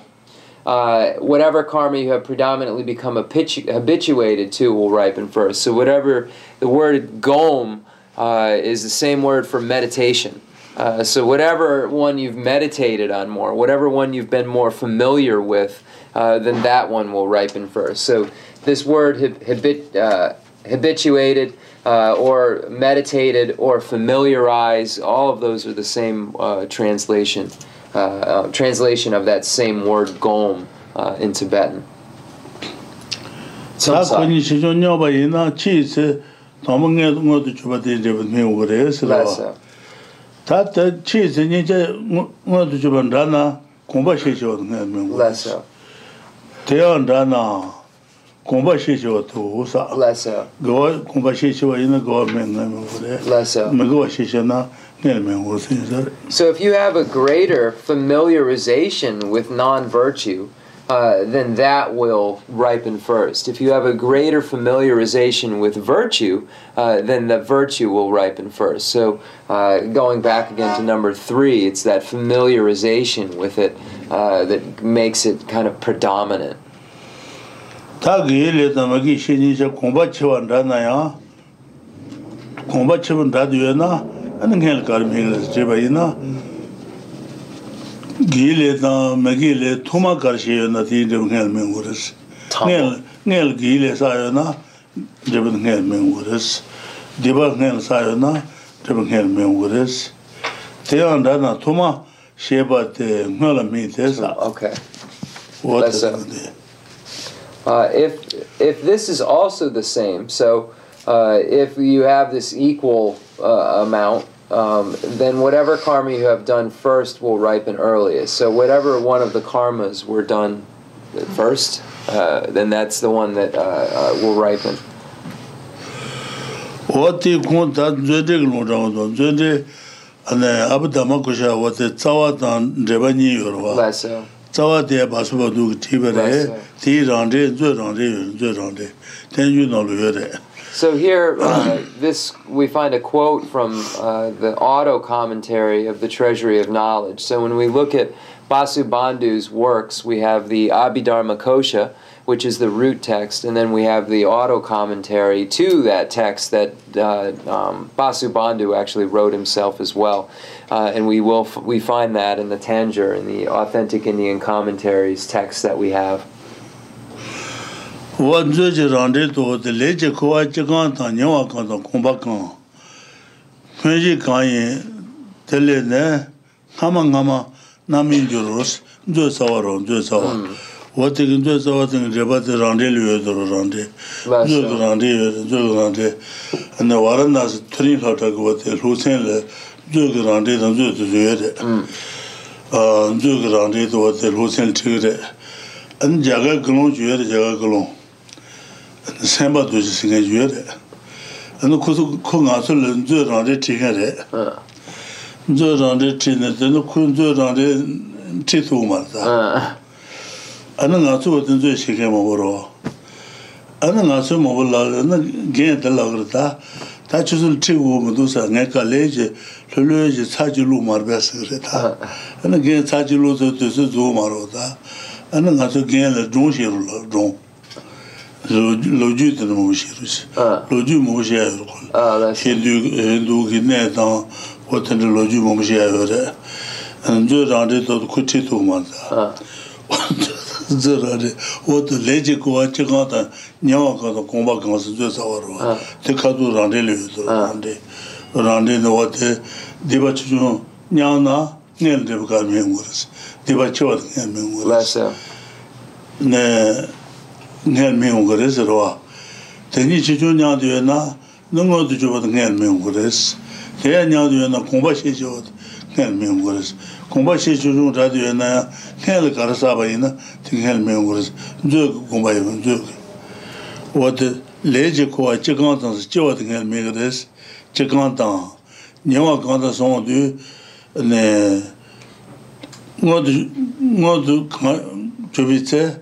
uh, whatever karma you have predominantly become habituated to will ripen first. So whatever the word gom uh, is the same word for meditation. Uh, so whatever one you've meditated on more, whatever one you've been more familiar with, uh, then that one will ripen first. So this word hab- habit, uh, habituated uh or meditated or familiarized all of those are the same uh translation uh, uh translation of that same word gom uh in tibetan so that when you should know by in tu usa. Gawa ina gawa So if you have a greater familiarization with non-virtue, uh, then that will ripen first. If you have a greater familiarization with virtue, uh, then the virtue will ripen first. So, uh, going back again to number three, it's that familiarization with it uh, that makes it kind of predominant. taagiye le tamagi sheni sha kumbha chewan dha na ya kumbha chewan dha dhuya na ane ngayal karmi ngayal sa cheba yi na giye le tamagi le thuma karshi yo na ti jeba ngayal mi ngurasi ngayal giye le sa yo na jeba ngayal mi ngurasi diba ngayal sa yo na jeba ngayal mi Uh, if, if this is also the same, so uh, if you have this equal uh, amount, um, then whatever karma you have done first will ripen earliest. So whatever one of the karmas were done first, uh, then that's the one that uh, will ripen. 어디 군다 저데글 노라고 저데 안에 아브다마 고샤 와테 차와단 레바니 요르와 차와데 바스바두 티베레 so here, uh, this we find a quote from uh, the auto commentary of the Treasury of Knowledge. So when we look at Vasubandhu's works, we have the Abhidharma Kosha, which is the root text, and then we have the auto commentary to that text that uh, um, Vasubandhu actually wrote himself as well. Uh, and we will f- we find that in the Tanjur, in the authentic Indian commentaries text that we have. wa nzwe zhé rāndé tó wé t'le ché kó wá ché kó wá t'añ yé wá kó t'añ kó mba kó mwé jé k'añ yé t'le lé k'a ma nga ma ná m'é nkyó rō s'zó sáwa rō k'i nzwe sáwa hmm. t'é senpa doji singa yuwa re. Ano kutu ku nga su le nzu rang re tinga re. Nzu rang re tinga re, ku nzu rang re titu u mar za. Ano nga su wad nzu singa ma waro. Ano su ma wala, ano chu su ti su lo ju ma muxi ruxi, lo ju ma muxi ya yu ruxi. Haa, la xe. Xe du, xe du ki na yu tanga, hua tanga lo ju ma muxi ya yu ruxi. An ju to tu ku chi tu ma ta. kuwa, chi kanta, nianwa kanta, to te, ka ngāi mīṅ gārēs rōwa. Tēnī chīchū ñāndu yé na, nungā tu chūpa tā ngāi mīṅ gārēs. Tēyā ñāndu yé na, kōmbā shē chūpa tā ngāi mīṅ gārēs. Kōmbā shē chūchū ñāndu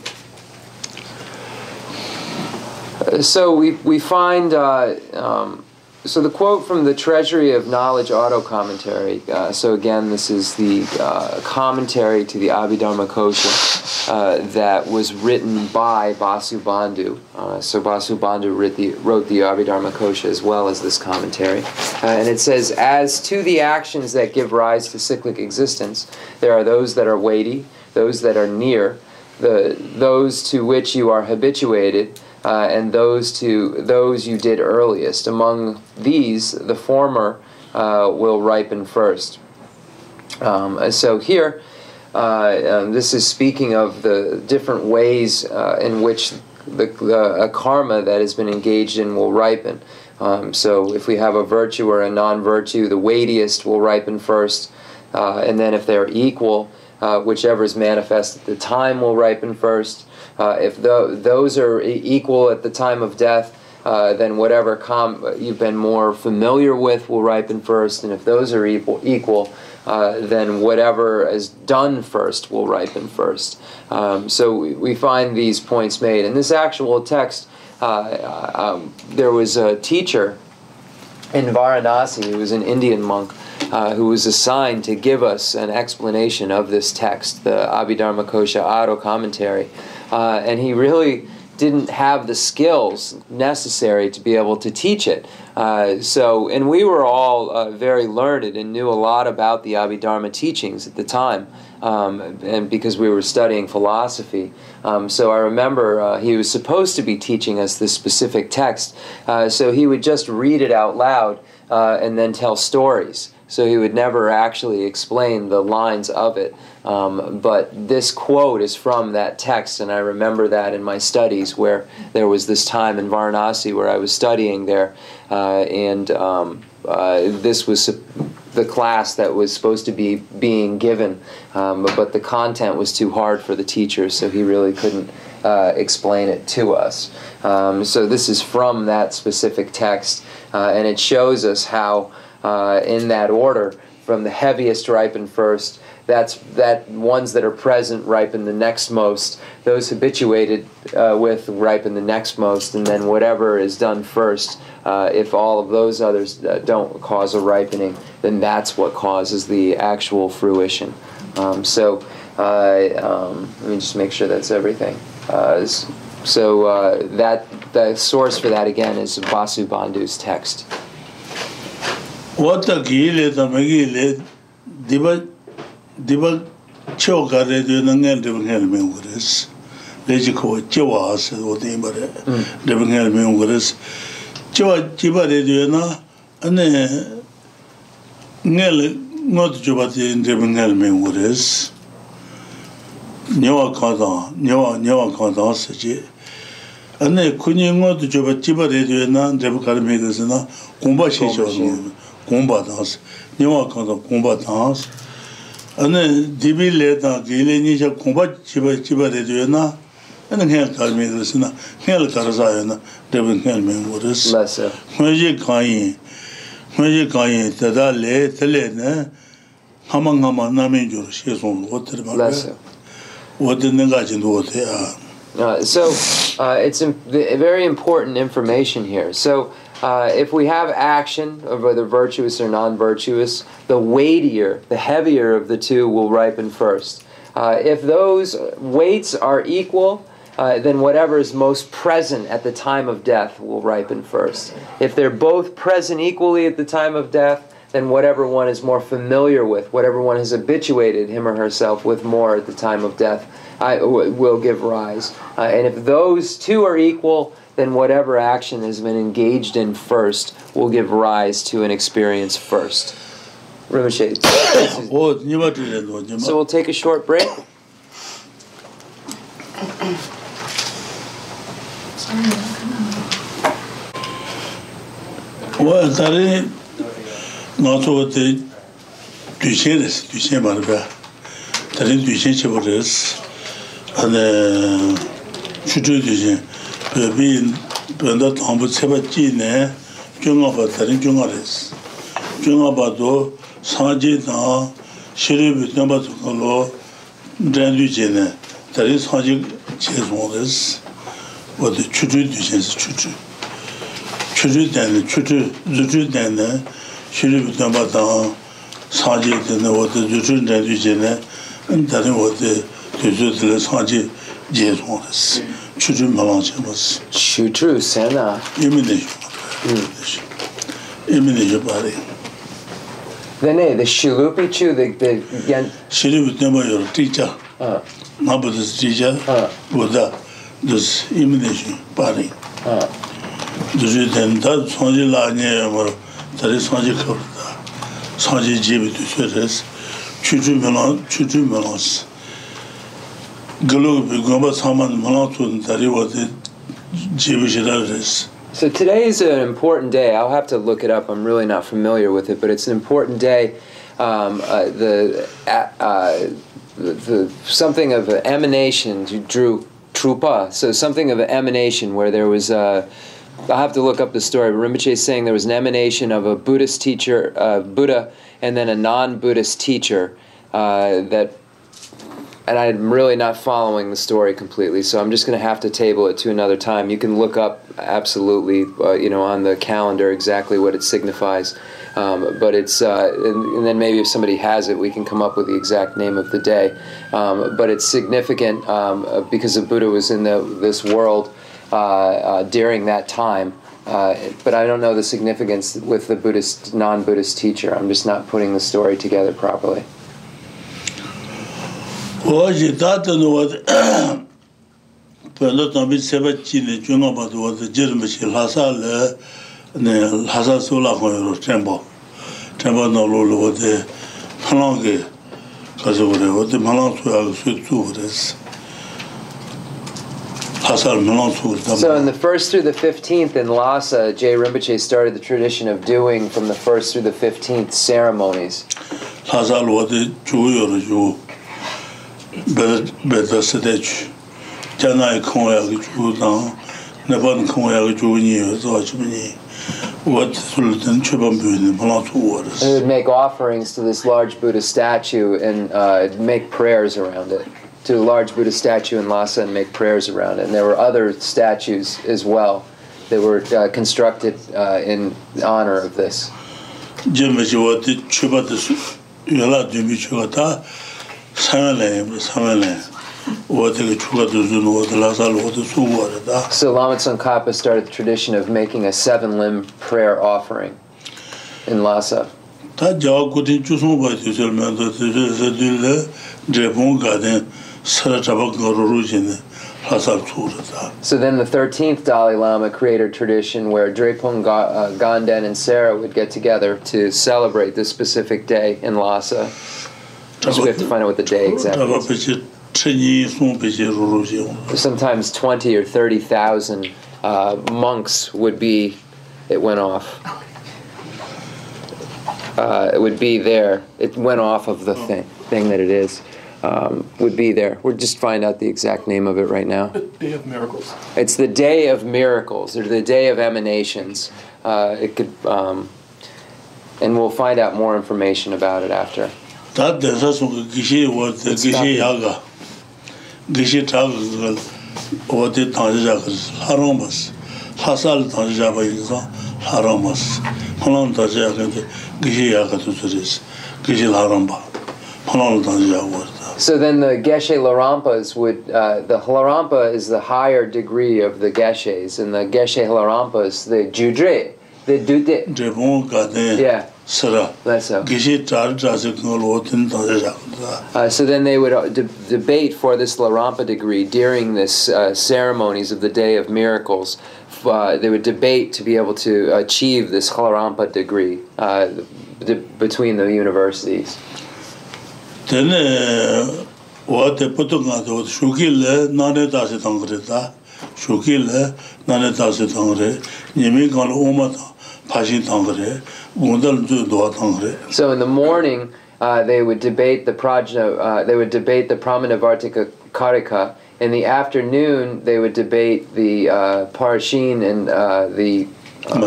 So we, we find, uh, um, so the quote from the Treasury of Knowledge auto commentary. Uh, so again, this is the uh, commentary to the Abhidharma Kosha uh, that was written by Vasubandhu. Uh, so Vasubandhu wrote the, wrote the Abhidharma Kosha as well as this commentary. Uh, and it says, As to the actions that give rise to cyclic existence, there are those that are weighty, those that are near, the, those to which you are habituated uh, and those to those you did earliest. Among these, the former uh, will ripen first. Um, so here, uh, um, this is speaking of the different ways uh, in which the, the karma that has been engaged in will ripen. Um, so if we have a virtue or a non-virtue, the weightiest will ripen first, uh, and then if they're equal, uh, whichever is manifest at the time will ripen first. Uh, if those are equal at the time of death, uh, then whatever you've been more familiar with will ripen first, and if those are equal, equal uh, then whatever is done first will ripen first. Um, so we, we, find these points made. In this actual text, uh, uh um, there was a teacher in Varanasi who was an Indian monk. Uh, who was assigned to give us an explanation of this text, the Abhidharmakosha Auto commentary uh, and he really didn't have the skills necessary to be able to teach it. Uh, so, and we were all uh, very learned and knew a lot about the Abhidharma teachings at the time, um, and because we were studying philosophy. Um, so I remember uh, he was supposed to be teaching us this specific text, uh, so he would just read it out loud uh, and then tell stories. So he would never actually explain the lines of it. Um, but this quote is from that text, and I remember that in my studies where there was this time in Varanasi where I was studying there, uh, and um, uh, this was the class that was supposed to be being given, um, but the content was too hard for the teacher, so he really couldn't uh, explain it to us. Um, so this is from that specific text, uh, and it shows us how, uh, in that order, from the heaviest ripen first that's that ones that are present ripen the next most those habituated uh, with ripen the next most and then whatever is done first uh, if all of those others uh, don't cause a ripening then that's what causes the actual fruition um, so um, let me just make sure that's everything uh, so uh, that the source for that again is Vasubandhu's text what the diba chio kare diyo nangan diba ngayla mingu kores lechi kawa chio waa se wote ima re hmm. diba ngayla mingu kores chio jiba re diyo na ane ngayla ngot jiba diyo diba ngayla mingu kores nyawa kanta, nyawa, nyawa kanta se chi ane kuni ngot jiba jiba re na diba kare na kumbha kumbha nyawa kumbha ānā dībī lē tāng dīlē nī shā kumbhā chibhā chibhā rē tuyō nā, ānā khēn kār mē rē sī nā, khēn lā kār sā yō nā, rē bā khēn mē ngō rē sī. Khuñ jī kāñiñ, khuñ jī kāñiñ tathā lē, tathā nā, hāma nā kāyā, nā So, uh, it's very important information here. So, Uh, if we have action, of whether virtuous or non virtuous, the weightier, the heavier of the two will ripen first. Uh, if those weights are equal, uh, then whatever is most present at the time of death will ripen first. If they're both present equally at the time of death, then whatever one is more familiar with, whatever one has habituated him or herself with more at the time of death, I, will give rise. Uh, and if those two are equal, then whatever action has been engaged in first will give rise to an experience first. Rinpoche. Oh, so we'll take a short break. This is my father's house. This is my father's house. This is my father's pēbī pēndā tāmbū tsēpa chī nē gyōngā pā tarī gyōngā rēs. gyōngā pā tō sāngjī tā shirī pī tēmbā tō kā lō dēndū chī nē tarī sāngjī chē sōng rēs. wā tē chūchū tū chē sī chūchū. chūchū chūchū, tarī rēs. çocuğum da var canım. Şutur sen ha. Emin değilim. bari. Ve ne de şilup içi de de yani şilup ne bayır tıca. Ha. Ne bu düz tıca? Ha. Bu da düz emin bari. Ha. Düz eden de la ne var. Tarı sonra kabul. Sonra cebi düşürüz. Çocuğum So today is an important day. I'll have to look it up. I'm really not familiar with it, but it's an important day. Um, uh, the, uh, the, the, something of an emanation to drew trupa. So something of an emanation where there was. Uh, I'll have to look up the story, but Rinpoche is saying there was an emanation of a Buddhist teacher, uh, Buddha, and then a non Buddhist teacher uh, that and I'm really not following the story completely, so I'm just going to have to table it to another time. You can look up absolutely, uh, you know, on the calendar exactly what it signifies, um, but it's uh, and, and, then maybe if somebody has it, we can come up with the exact name of the day. Um, but it's significant um, uh, because the Buddha was in the, this world uh, uh during that time. Uh, but I don't know the significance with the Buddhist non-Buddhist teacher. I'm just not putting the story together properly. wāshī tātā nō wāt pēlō tāmbī sēpa chīni chūngā pātō wāt jirma shī lhāsā lē lhāsā sūlā khuñi rō tēmbā tēmbā nō lō lō wāt mhālāng kāsā wāt wāt mhālāng sūyā kā sūyā So in the 1st through the 15th in Lhasa, J. Rinpoche started the tradition of doing from the 1st through the 15th ceremonies Lhāsā lō de chūyō rō bēdā sēdē chū, jānāi kōngyā kī chū dāng, nēpān kōngyā kī chū nī, zā chū nī, wā tī sū lī tēn chū bāng bīwī nī, They would make offerings to this large Buddha statue and uh, make prayers around it, to a large Buddha statue in Lhasa and make prayers around it. And there were other statues as well that were uh, constructed uh, in honor of this. Jēmē chī wā tī chū bā tī sū, tā, So Lama Tsongkhapa started the tradition of making a seven-limb prayer offering in Lhasa. So then the 13th Dalai Lama created a tradition where Drepung uh, Ganden and Sera would get together to celebrate this specific day in Lhasa we have to find out what the day exactly. Sometimes twenty or thirty thousand uh, monks would be. It went off. Uh, it would be there. It went off of the thing, thing that it is. Um, would be there. We'll just find out the exact name of it right now. The Day of Miracles. It's the Day of Miracles, or the Day of Emanations. Uh, it could, um, and we'll find out more information about it after. tā tēsā sūka gīshī wā tē, gīshī yā gā, gīshī tā gā gā, wā tē tāngzhī yā gā sī, lā rāng bā sī, lā sā So then the Geshe Larampas would, uh, the Larampa is the higher degree of the Geshes, and the Geshe Larampas, the judre the Dute. Dribon ka Yeah. sara gije tar ja se ko lo tin ta ja ha uh, so then they would uh, de debate for this larampa degree during this uh, ceremonies of the day of miracles uh, they would debate to be able to achieve this larampa degree uh, between the universities then uh, what the potunga do shukil na ne ta se tangre ta shukil na ne ta se tangre nimi pāśīṅ tāṅgare guṇḍā nukchū So in the morning uh, they would debate the prājña uh, they would debate the prāmīṇavārtika-kārikā in the afternoon they would debate the uh, parashīṅ and the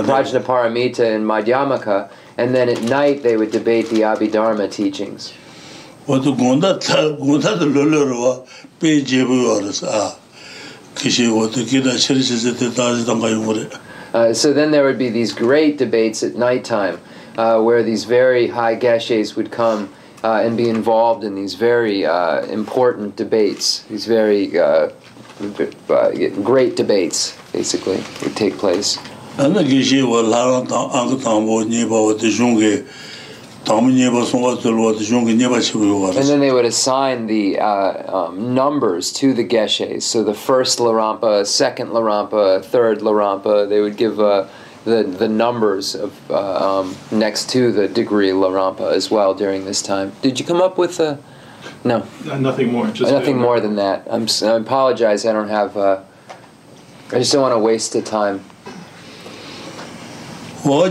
prājña Paramita and Madhyamaka. and then at night they would debate the Abhidharma teachings guṇḍā thā guṇḍā thā te tāzi tāṅgaya mūre so then there would be these great debates at nighttime uh where these very high Geshe's would come uh and be involved in these very uh important debates these very uh great debates basically would take place and the geshé would a lot of anko tambo nibo de And then they would assign the uh, um, numbers to the geshes. So the first Larampa, second Larampa, third Larampa, they would give uh, the, the numbers of, uh, um, next to the degree Larampa as well during this time. Did you come up with a. No. Nothing more. Just Nothing more than that. I'm, I apologize, I don't have. Uh, I just don't want to waste the time. So,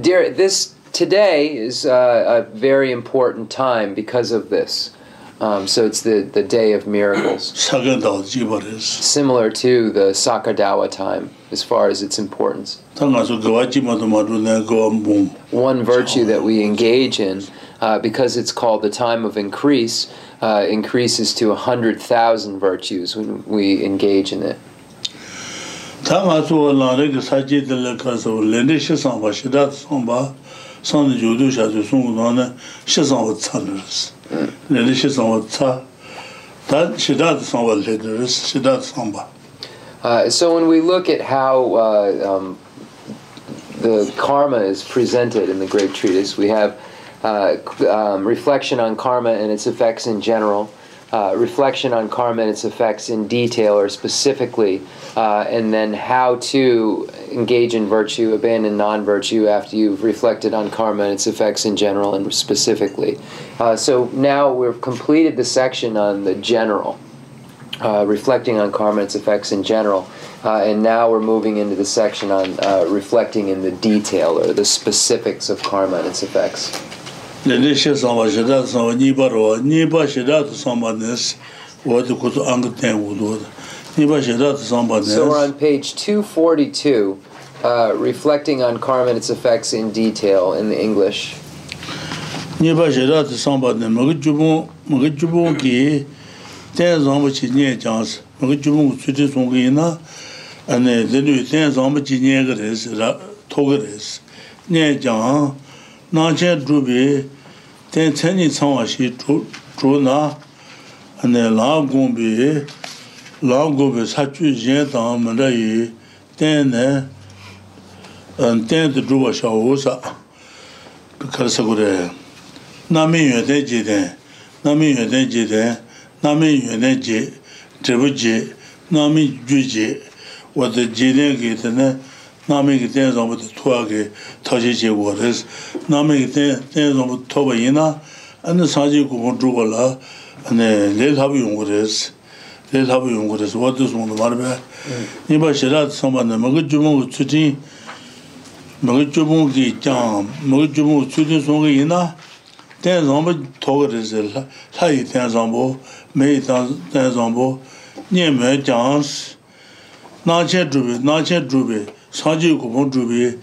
dear, this today is uh, a very important time because of this. Um, so it's the, the day of miracles. Similar to the Sakadawa time, as far as its importance. One virtue that we engage in, uh, because it's called the time of increase, uh, increases to 100,000 virtues when we engage in it. tāṅ āsū wā lāṅ rā kā sācī tila kā sā wā lēndē shē sāṅ bā, shē tā sāṅ bā, sāṅ dā yodū shā tū sūṅ gu nā shē sāṅ wā tsā nā rā sā, lēndē shē sāṅ wā tsā, tā shē tā sāṅ wā lē nā bā. So when we look at how uh, um, the karma is presented in the Great Treatise, we have uh, um, reflection on karma and its effects in general, uh, reflection on karma and its effects in detail or specifically, uh, and then how to engage in virtue, abandon non virtue after you've reflected on karma and its effects in general and specifically. Uh, so now we've completed the section on the general. Uh, reflecting on karma and its effects in general. Uh, and now we're moving into the section on uh, reflecting in the detail or the specifics of karma and its effects. lindé xé sámbá xé dát sámbá nipá rwa, nipá kutu So we're on page 242, uh, reflecting on karma and its effects in detail in the English. Nipá xé dát sámbá nés, ki te sámbá chi nyé chánsi, mga jubung suti sungi ina, ane lindé yu tén sámbá chi nyé gharis, tó gharis, nyé Tēn tēn nī tsāng wā shī chu nā, nē nā gōngbī, nā gōngbī sā chu yēn tāng ma rā yī, tēn nē, tēn tū nā mēngi tēn zāmbu tē tūwā kē tāshē chē guwā rēs nā mēngi tēn zāmbu tō bā yīnā an dē sāng chī gu gu dhū gu lā an dē lē thābu yungu rēs lē thābu yungu rēs, wā tū sūng dō mār bē nī bā shirā tā sāmba nē chūtī yīnā tēn zāmbu rēs yī tēn zāmbu, mē yī tēn zāmbu sāñcī kūpaṁ chūpi,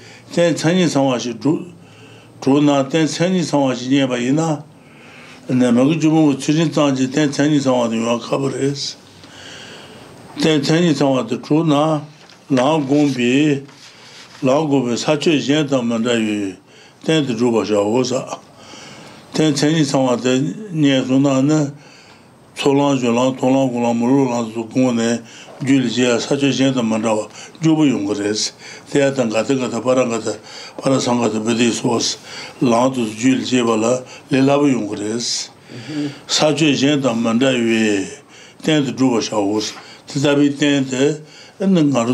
주나 cāññī 예바이나 chūna, ten cāññī sāṁvāśi ñepañi na, na māka chūpaṁ vā chūriñ tāñcī, ten cāññī sāṁvāta yuwa kāpa rēsi. ten cāññī chūna, 줄지야 jia sacho jen to mandra wa gyubu yungu res teya tang 베디 소스 para 줄지 para san gata bedi suwas lan tu gyul jia bala le labu yungu res sacho jen to mandra yue ten tu dhruva sha wos titabi ten te enne ngaru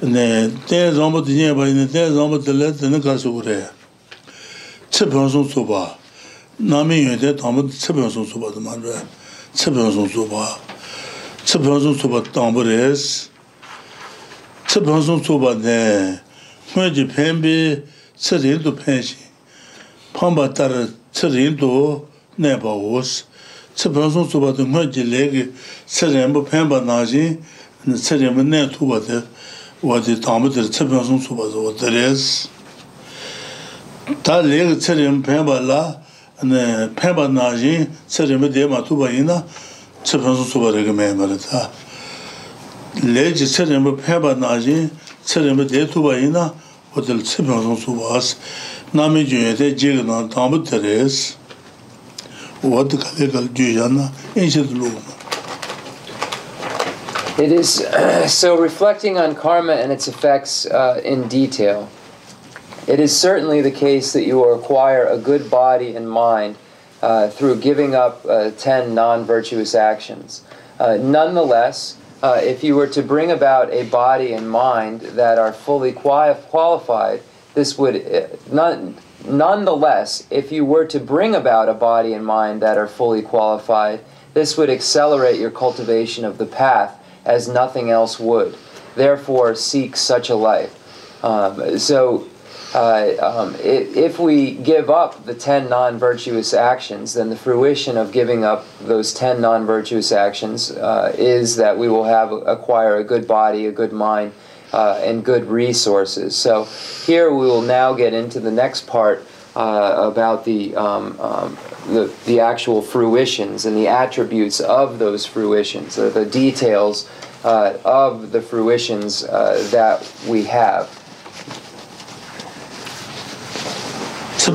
네 대정부 지에 바이네 대정부 들레 가서 그래 처변소 소바 남이 여대 담부 처변소 소바도 말해 처변소 소바 처변소 소바 담부레스 처변소 소바네 회지 팬비 처리도 팬시 판바따르 처리도 내바오스 처변소 소바도 회지 레기 처리도 팬바 나지 내 투바데 wadi dhāma dhīr cipiñ sūn sūpa dhī wad dhīrēs. Tā līg cirīṃ pēmbā lā, pēmbā nājīṃ cirīṃ dhī mā tūpa yīnā cipiñ sūn sūpa rīg mē mā rī tā. Līg cirīṃ pēmbā nājīṃ cirīṃ dhī tūpa yīnā wad dhīr cipiñ sūn sūpa Nā mī jūyé nā dhāma It is so reflecting on karma and its effects uh, in detail. It is certainly the case that you will acquire a good body and mind uh, through giving up uh, 10 non virtuous actions. Uh, nonetheless, uh, if you were to bring about a body and mind that are fully quali qualified, this would uh, nonetheless, if you were to bring about a body and mind that are fully qualified, this would accelerate your cultivation of the path as nothing else would. Therefore, seek such a life. Um, so, uh, um, it, if we give up the 10 non virtuous actions, then the fruition of giving up those 10 non virtuous actions uh, is that we will have acquire a good body, a good mind, uh, and good resources. So, here we will now get into the next part uh, about the, um, um, the, the actual fruitions and the attributes of those fruitions, the details uh, of the fruitions uh, that we have. So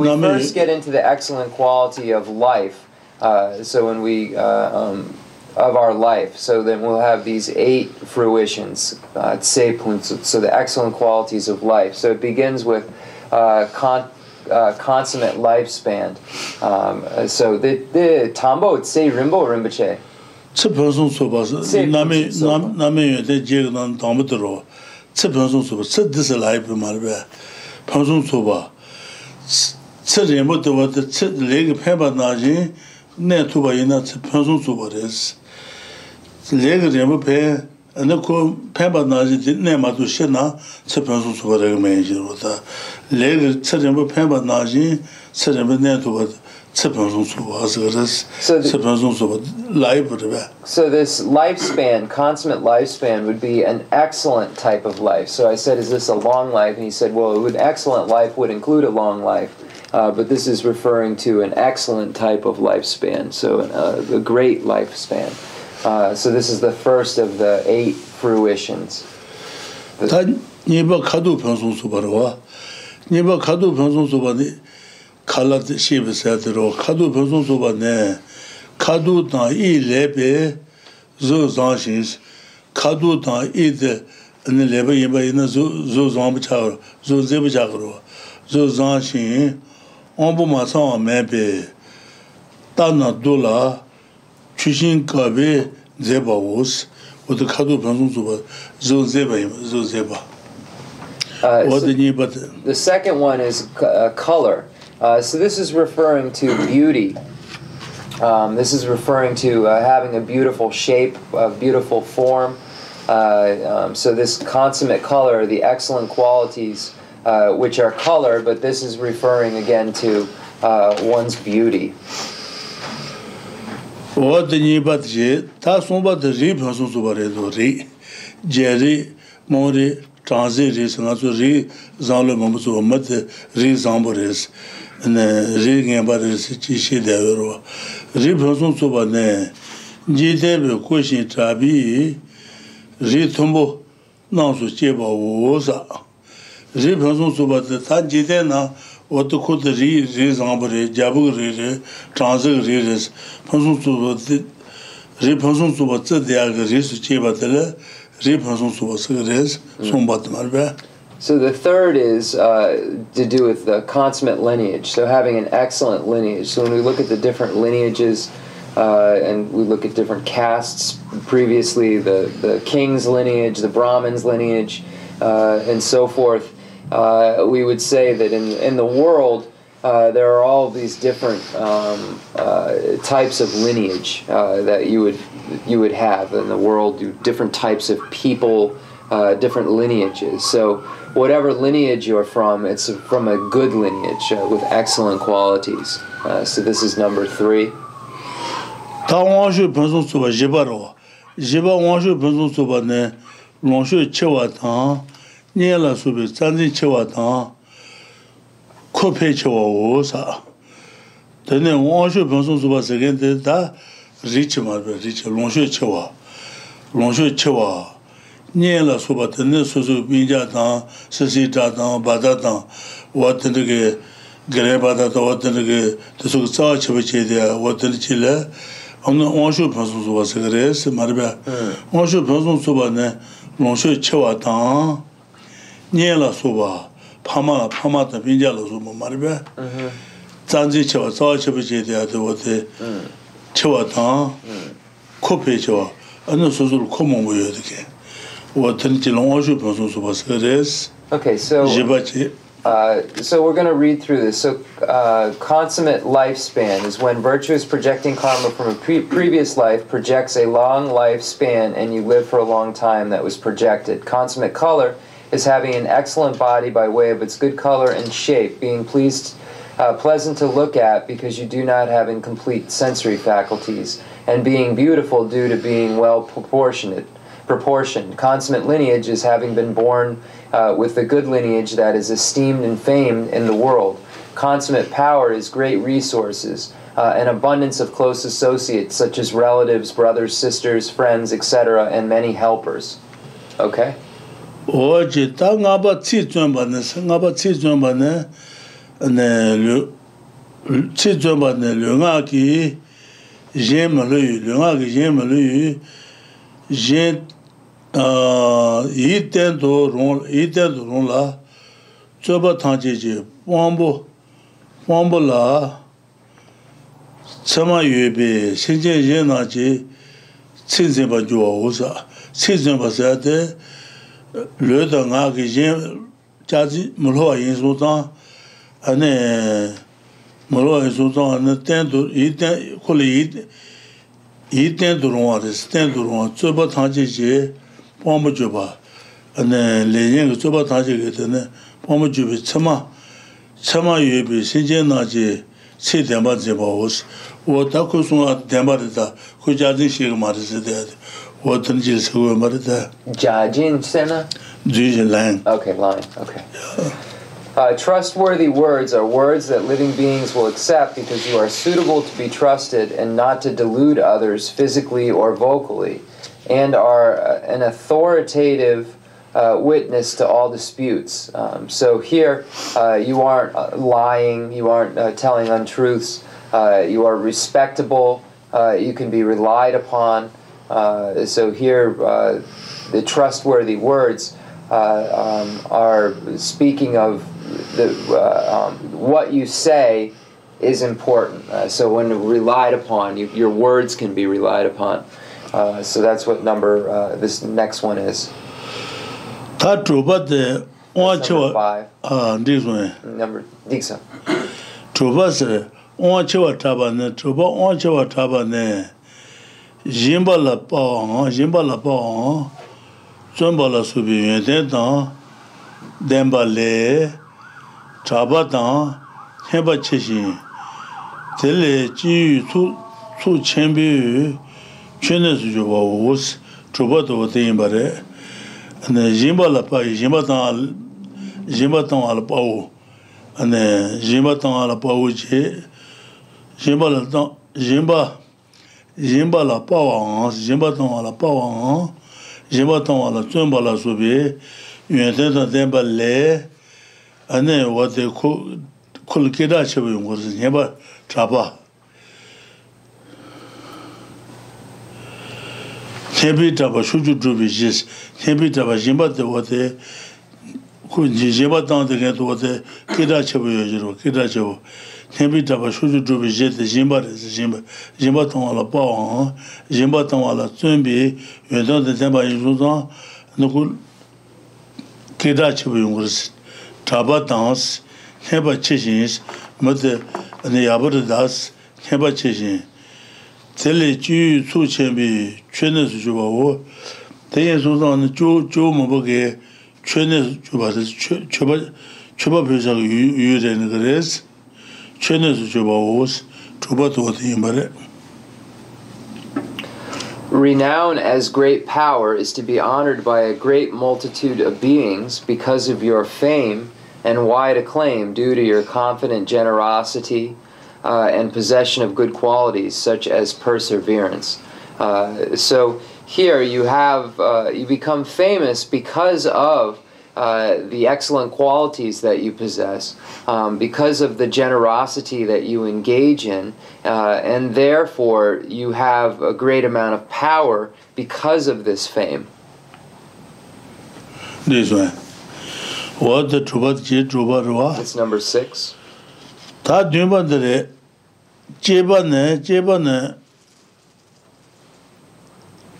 we first get into the excellent quality of life. Uh, so when we uh, um, of our life so then we'll have these eight fruitions uh it's so the excellent qualities of life so it begins with uh con uh consummate life span um so the the tambo it say rimbo rimbache tsubunzu tsubas name name name de jegdan tamitro tsubunzu tsubas tsid this life be marbe tsubunzu tsuba Tse rimbo de tse lege penpa na ji ne tsuba ina tsubunzu tsubas lega rinpo pe, ane ko penpa naji ne mato she na tsa penso tsuba rega mayanji rwata. Lega tsa rinpo penpa naji, tsa rinpo ne tuba tsa penso tsuba asiga res, tsa penso tsuba laipo riba. So this lifespan, consummate lifespan, would be an excellent type of life. So I said, is this a long life? And he said, well, an excellent life would include a long life. Uh, but this is referring to an excellent type of lifespan, so uh, a great lifespan. Uh, so this is the first of the eight fruitions. Ta nyeba kadu phansung su barwa. Nyeba kadu phansung su bani khala de shib sa de ro kadu phansung su bani kadu ta i le be zo za shin kadu ta i de ne le be yeba ina zo zo za ma cha ro zo ze ba cha ro zo za shin on ma sa ma be ta na do la 추신 가베 어디 카도 방송 주바 저 제바 저 제바 어디니 but the second one is uh, color uh, so this is referring to beauty um, this is referring to uh, having a beautiful shape a beautiful form uh, um, so this consummate color the excellent qualities uh, which are color but this is referring again to one's beauty kuwa dhanyi bat ye, taa sunba dhe ri bhasun suba re do ri, je ri, mo ri, tansi ri, sanga su ri zanglo mambu suba mat ri zambu re si, ri ngenpa re Ri ri Ri su So the third is uh, to do with the consummate lineage, so having an excellent lineage. So when we look at the different lineages, uh, and we look at different castes previously the, the king's lineage, the Brahmin's lineage, uh, and so forth uh, we would say that in, in the world, uh, there are all these different um, uh, types of lineage uh, that you would you would have in the world. Different types of people, uh, different lineages. So whatever lineage you're from, it's from a good lineage uh, with excellent qualities. Uh, so this is number three. Nyé lá sube, táné ché wá tán, kó pé ché wá wó sa. Táné wáng shé pénsúng súba sékénté, tá, rí ché maribé, rí ché, wáng shé ché wá. Wáng shé ché wá. Nyé tán, tán, tán, wá ké, tán, wá ké, ké tsá ché wá ché lé, ré, nyēnā sūpa pāma, pāma tā piñjā lō sūpa maribyā tāndzī chāvā tsā chāvā chēdiyātā wā tē chāvā tāṁ kōpē chāvā anu sūsū rū kōmōngu yō tā kē wā tāñcī lōngā sūpa sūpa sūpā sā rēs Okay, so we're going to read through this. So, consummate life span is when virtue is projecting karma from a previous life, projects a long life span and you live for a long time that was projected. Consummate color is having an excellent body by way of its good color and shape, being pleased, uh, pleasant to look at because you do not have incomplete sensory faculties, and being beautiful due to being well proportionate. Proportioned. Consummate lineage is having been born uh, with the good lineage that is esteemed and famed in the world. Consummate power is great resources, uh, an abundance of close associates such as relatives, brothers, sisters, friends, etc., and many helpers. Okay? 어제 che, ta nga pa tsi chunpa 좀 nga 네 tsi chunpa ne le nga ki jen ma lu yu, le nga ki jen ma lu yu, jen yi ten to rung, yi ten to rung lé dā ngā kī yīn jā jī mū lō sū tāng, hā nē mū sū tāng, hā tēn tū, khu lī yī tēn tū rōng rī, sī tēn tū rōng tāng jī jī tāng jī bī jī jī tēn bā jī bā wā sī, wā tā khu sū ngā tēn bā rī tā, khu jā shī mā rī sī Watan jilsuwa marita. Jajin sena? Jijin line. Okay, line. Okay. Yeah. Uh, trustworthy words are words that living beings will accept because you are suitable to be trusted and not to delude others physically or vocally, and are uh, an authoritative uh, witness to all disputes. Um, so here, uh, you aren't uh, lying, you aren't telling untruths, you are respectable, you can be relied upon. Uh, so here, uh, the trustworthy words uh, um, are speaking of the, uh, um, what you say is important. Uh, so when relied upon, you, your words can be relied upon. Uh, so that's what number this next one is. That true, but the one number five. Uh, this one. Number Dixon. True, but one chewa taba ne. True, but one chewa taba ne. yinpa la pao ngā, la pao ngā, zhōnpa la supi yuñ chāpa tāng, henpa che shing, tele tsu, tsu chenpi yu, chenne su yu wawu wos, chupa la ala ala la yinpa la pa wang, yinpa tangwa la pa wang, yinpa tangwa la zunpa la supe, yun ten tang tenpa le, ane wate kul keda chebo yung kursi, yinpa chapa. Tenpi jis, tenpi chapa yinpa te wate, te kento wate keda chebo yung keda kienpi taba shu ju ju bi ye te jinba resi, jinba, jinba tangwa la pawaan, jinba tangwa la sunbi, yon tante tenpa yin su zang, nukul kida chi bu yung resi. mati, su tenye ge su yu, Renown as great power is to be honored by a great multitude of beings because of your fame and wide acclaim due to your confident generosity uh, and possession of good qualities such as perseverance. Uh, so here you have uh, you become famous because of uh, the excellent qualities that you possess, um, because of the generosity that you engage in, uh, and therefore you have a great amount of power because of this fame. This one. What the trubat je trubat wa? It's number six. Ta dünba dere, jeba ne, jeba ne,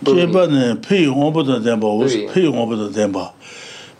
jeba ne, pei ngombo da denba, pei ngombo da denba.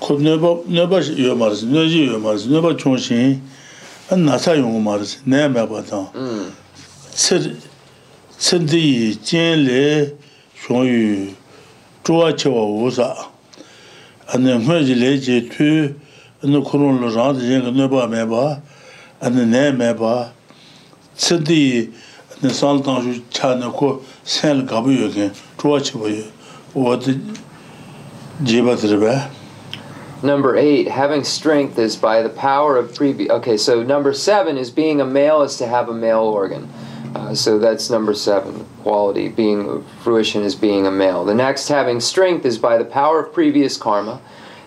Ko nö pre c 黃 m Training dotipurika gez Yeon? Mu ne pre chion sien From my grandfather's age Nassagio m Violsao ornamental tattoos tenis naona nenin naona octus Tyada san a harta mo e Francis potlai in a Number eight, having strength is by the power of previous. Okay, so number seven is being a male is to have a male organ. Uh, so that's number seven, quality. Being fruition is being a male. The next, having strength is by the power of previous karma.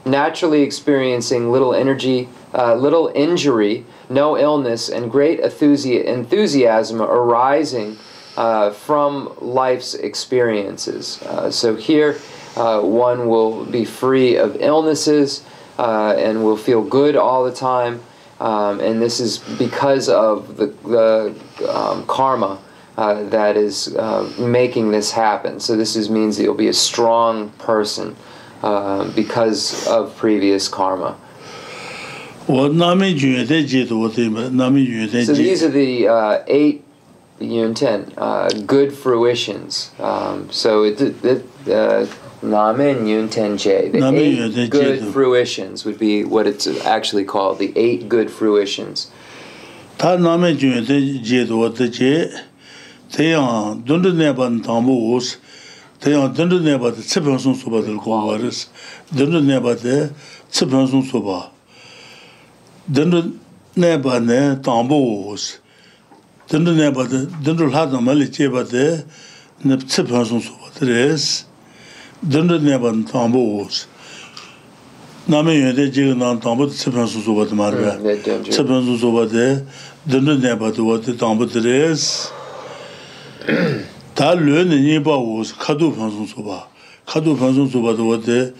Naturally experiencing little energy, uh, little injury, no illness, and great enthusiasm arising uh, from life's experiences. Uh, so here uh, one will be free of illnesses uh, and will feel good all the time. Um, and this is because of the, the um, karma uh, that is uh, making this happen. So this is, means that you'll be a strong person uh, because of previous karma. So these are the uh, eight Yun Ten, good fruitions. Um, so it, it uh, Name Nyun The Name eight Nyun Good Jae fruitions would be what it's actually called, the eight good fruitions. Ta Name Nyun do wa che. Te ya dun dun ne ban Te ya dun dun ba te che pyeong sun so ba deul kwang wa reus. ba te che pyeong sun so ba. ne ba ne ta mo ba te dun dun ha che ba te. ᱱᱮᱯᱪᱷᱟ ᱵᱟᱡᱩᱱ ᱥᱚᱵᱟᱛᱨᱮᱥ ᱛᱮᱭ dendro neban tambo os name yede je na tambo de sepen su zoba de marbe mm, sepen su zoba de dendro neba de wa de tambo de res ta le ne ni ba os kadu pan su zoba kadu pan su zoba de wa de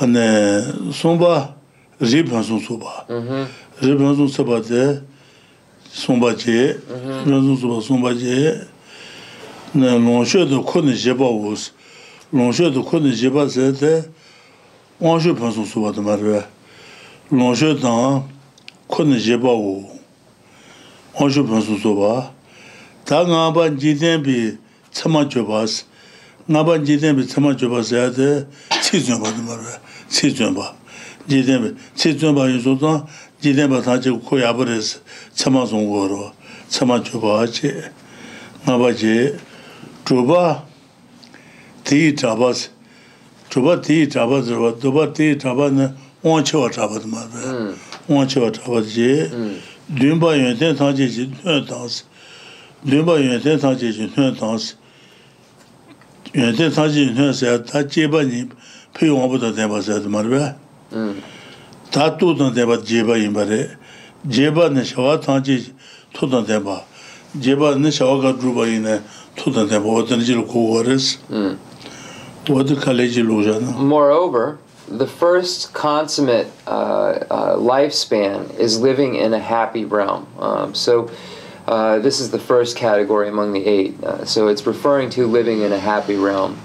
ane sonba rib hansun soba mm-hmm. rib hansun soba de sonba je mm-hmm. rib hansun soba sonba je ane longshu de kone jeba wos longshu de kone jeba se de wanshu hansun soba de marwe longshu de kone jeba wo wanshu hansun soba ta nga ba jiten bi tsama jobas nga ba jiten bi tsama jobas ya de chi zyoba de marwe 세존바 zhunba. Ji zhunba, si zhunba yu zhuzhan, ji zhunba tang chi ku ya 두바 chama zhungu waro, chama chubwa chi. Nga ba chi, chubwa ti yi chaba, chubwa ti yi chaba zhruwa, chubwa ti yun yun yun pyo wampu ta tenpa zayad marwa. Hmm. Tatu ta tenpa jeba inba re, jeba ne shawa tangchi to ta tenpa, jeba ne shawa ka dhruba ina to ta tenpa, wata nijil hmm. Moreover, the first consummate uh, uh, lifespan is living in a happy realm. Um, so, Uh, this is the first category among the eight, uh, so it's referring to living in a happy realm.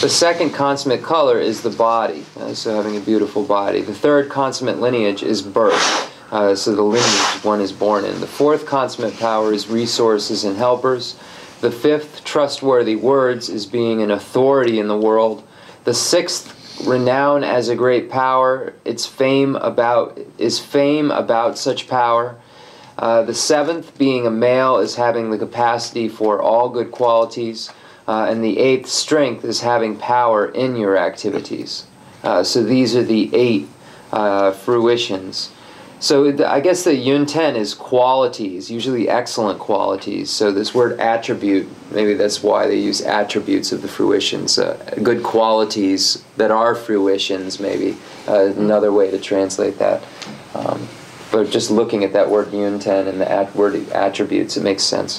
The second consummate color is the body, uh, so having a beautiful body. The third consummate lineage is birth, uh, so the lineage one is born in. The fourth consummate power is resources and helpers. The fifth, trustworthy words, is being an authority in the world. The sixth, renown as a great power, its fame about is fame about such power. Uh, the seventh, being a male, is having the capacity for all good qualities. Uh, and the eighth, strength, is having power in your activities. Uh, so these are the eight uh, fruitions. So the, I guess the yun ten is qualities, usually excellent qualities. So this word attribute, maybe that's why they use attributes of the fruitions, uh, good qualities that are fruitions, maybe another way to translate that. Um, for just looking at that word yun ten and the at word attributes it makes sense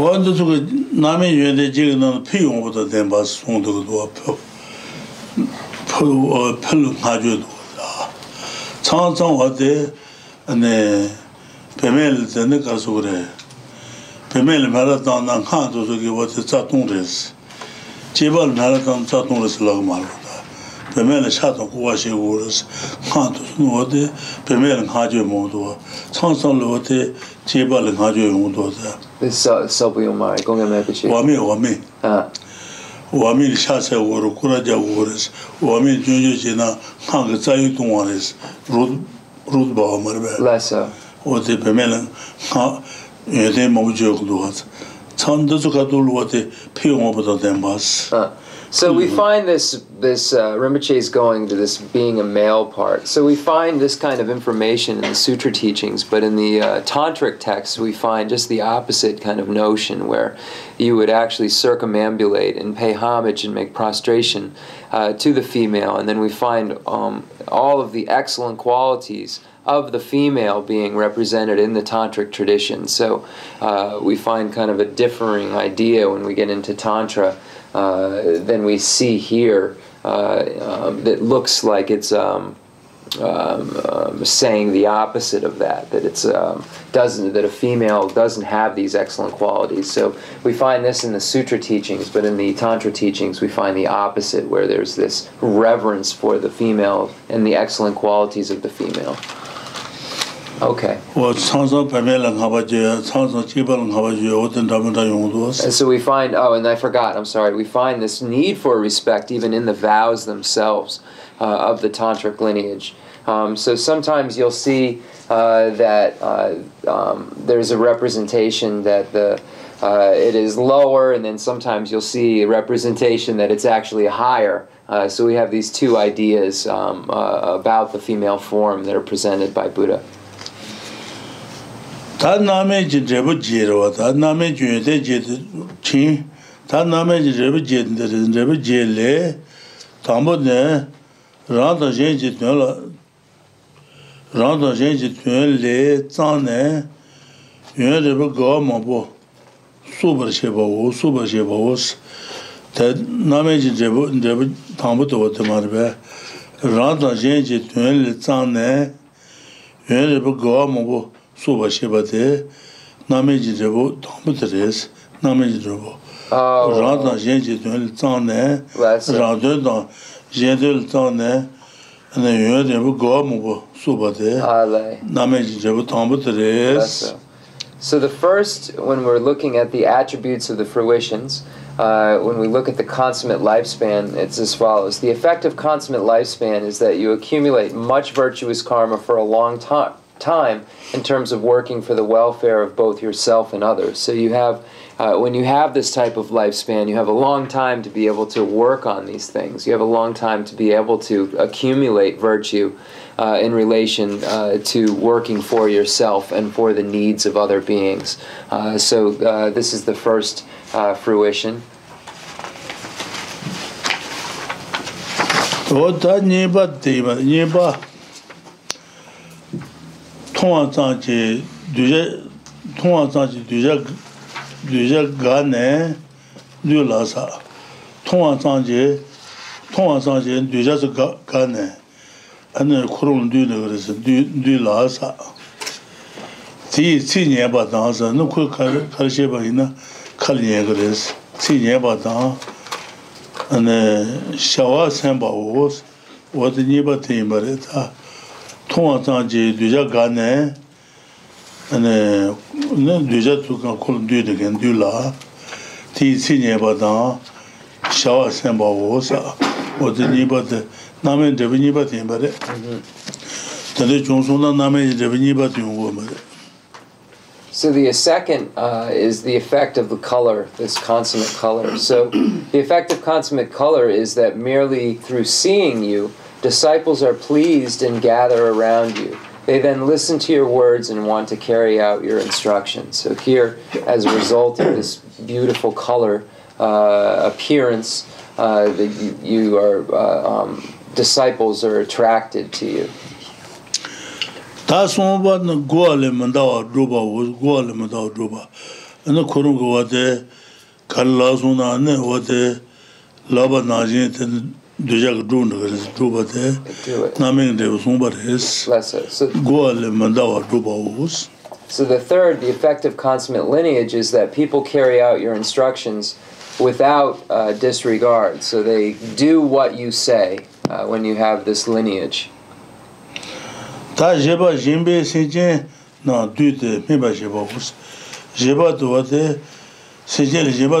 what does the name yun de jig na pe yun wo de ba song de do a pe pe a pe ma ju do da chang chang wa de ne pe me le de ne ka so re pe me le ma da da na kha do so ge wo de sa tong de ji ba na tong la ma lo pimei lé xa tóng kó wá xé wó wé ré ss ngá tó tó tó ngó wé té pimei lé ngá ché wé mó wé tó wé tóng tóng lé wé té ché bá lé ngá ché wé ngó wé tó wé tó wé lé ssó bú yóng ma e So we hmm. find this this uh, Rinpoche is going to this being a male part. So we find this kind of information in the sutra teachings, but in the uh, tantric texts we find just the opposite kind of notion, where you would actually circumambulate and pay homage and make prostration uh, to the female, and then we find um, all of the excellent qualities of the female being represented in the tantric tradition. So uh, we find kind of a differing idea when we get into tantra uh, than we see here uh, um, that looks like it's um, um, um, saying the opposite of that, that it's um, doesn't that a female doesn't have these excellent qualities. So we find this in the sutra teachings, but in the tantra teachings we find the opposite, where there's this reverence for the female and the excellent qualities of the female. Okay. And so we find, oh, and I forgot, I'm sorry, we find this need for respect even in the vows themselves uh, of the tantric lineage. Um, so sometimes you'll see uh, that uh, um, there's a representation that the uh, it is lower, and then sometimes you'll see a representation that it's actually higher. Uh, so we have these two ideas um, uh, about the female form that are presented by Buddha. tā nāme jī rīpa jīrwa, tā nāme jī yu te jī chīng, tā nāme jī rīpa jī tī rī, rīpa jī lī, rānta xīn jī tuyō rānta xīn jī tuyō lī, nē, yu sūpa rī sūpa rī tā rānta lī, nē, yu soba sheba de ji rebo dhambu dhres, ji rebo. Ah, oh. Rang dang jen ji dung li tsang ne, rang dung dang jen dung li tsang ne, ane yun rebo gwa mubo soba ah, ji rebo dhambu So the first, when we're looking at the attributes of the fruitions, Uh, when we look at the consummate lifespan, it's as follows. The effect of consummate lifespan is that you accumulate much virtuous karma for a long time. time in terms of working for the welfare of both yourself and others. So you have, uh, when you have this type of lifespan, you have a long time to be able to work on these things. You have a long time to be able to accumulate virtue uh, in relation uh, to working for yourself and for the needs of other beings. Uh, so uh, this is the first uh, fruition. Ota nyeba tiba tōngwa tsaanchi duja, tōngwa tsaanchi duja, duja ga ne lu la sa. Tōngwa tsaanchi, tōngwa tsaanchi duja su ga na gara sa, lu la sa. ane wad 통화 상지 뒤자 가네 네 뒤자 두가 콜 뒤데 겐 뒤라 티 신예 바다 샤와 셈바 오사 오드니바데 남에 데비니바데 바데 근데 총소나 남에 데비니바데 온 거마데 So the second uh, is the effect of the color, this consummate color. So the effect of consummate color is that merely through seeing you, Disciples are pleased and gather around you. They then listen to your words and want to carry out your instructions. So, here, as a result of this beautiful color uh, appearance, uh, that you, you are, uh, um, disciples are attracted to you. tā sōng bā nā guwa lē mandā wā rūpa wā, guwa lē mandā wā rūpa. Nā khurung wā tē, kā lā sōng nā nē wā tē, lā bā nā jīn tē dhujag dhūnda kharis dhūpa te nāmiṅ te usūṅpa rīs guā le mandāwa dhūpa uus So the third, the effect of consummate lineage is that people carry out your instructions without uh, disregard. So they do what you say uh, when you have this lineage. Ta jeba jimbe seje na du te meba jeba us. Jeba duwa te seje le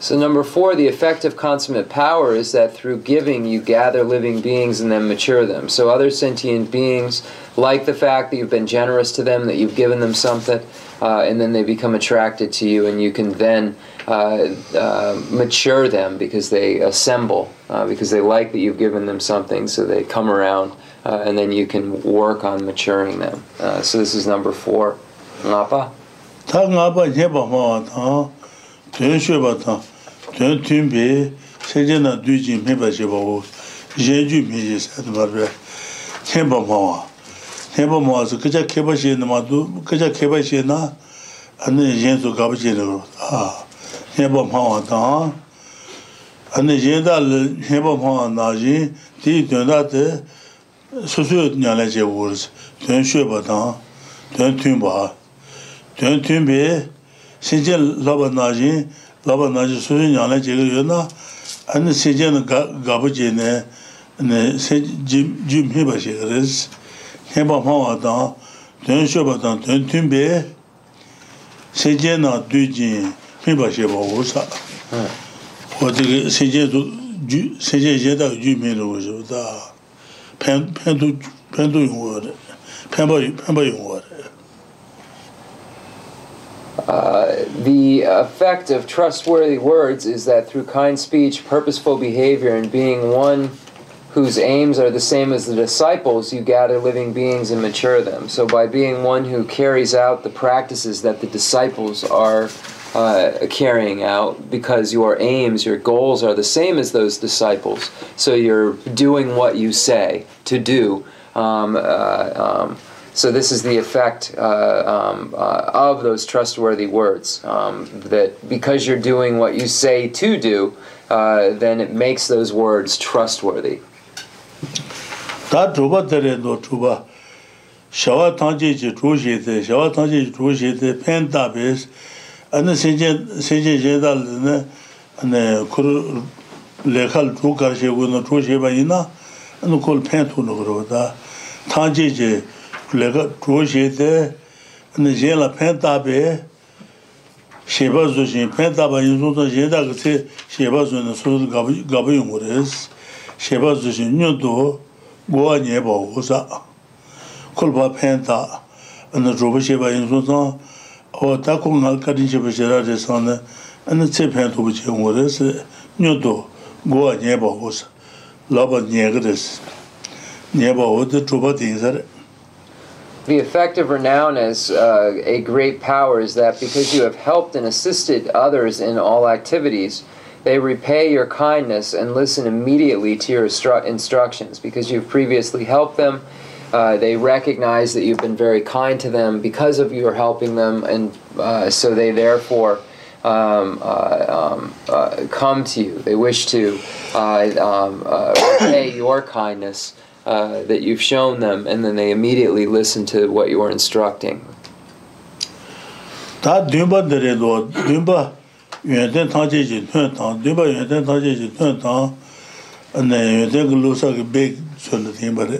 So, number four, the effect of consummate power is that through giving you gather living beings and then mature them. So, other sentient beings like the fact that you've been generous to them, that you've given them something, uh, and then they become attracted to you, and you can then uh, uh, mature them because they assemble, uh, because they like that you've given them something, so they come around, uh, and then you can work on maturing them. Uh, so, this is number four. tuyen shueba tang, tuyen tunbi, sejena dujin meba sheba wu, yenju meji sayadu barbe, tenpa mawa. Tenpa mawa su kacha keba she na madu, kacha keba she na, ane yen su kaba she na kuru. mawa tang, mawa susu nyala 신제 라바나지 라바나지 수준 양에 제가 요나 아니 신제는 가부제네 네 신제 좀 해봐 제가 그래서 해봐 봐도 전쇼 봐도 된튼베 신제나 뒤지 해봐 제가 오사 어 어디 신제도 주 세제 제다 주미로 오죠다 펜 펜도 펜도 용어 펜바 펜바 용어 Uh, the effect of trustworthy words is that through kind speech, purposeful behavior, and being one whose aims are the same as the disciples, you gather living beings and mature them. So, by being one who carries out the practices that the disciples are uh, carrying out, because your aims, your goals are the same as those disciples, so you're doing what you say to do. Um, uh, um, so this is the effect uh, um uh, of those trustworthy words um that because you're doing what you say to do uh then it makes those words trustworthy ta droba derendo tuba shwa ta ji te shwa ta ji troje te pentabis anasije sije jedal ne ane kur lekal tu kar chego no troje ba ina anu kol pen tu no da ta ji je kulega kuwa shee te, ane jen la pen tabe, sheba zo shee, pen taba yin zon zon jen daga te, sheba zo na sozo gaba yungu res, sheba zo shee nyo do, goa nye ba wo za, kulpa pen ta, ane zhoba sheba awa ta nal do, The effect of renown as uh, a great power is that because you have helped and assisted others in all activities, they repay your kindness and listen immediately to your instru instructions because you've previously helped them. Uh, they recognize that you've been very kind to them because of your helping them, and uh, so they therefore um, uh, um, uh, come to you. They wish to uh, um, uh, repay your kindness Uh, that you've shown them and then they immediately listen to what you are instructing ta dimba dare do dimba yeden ta ji ji ta dimba yeden ta ji ji ta ta ane yeden glu sa ke big sun the ba de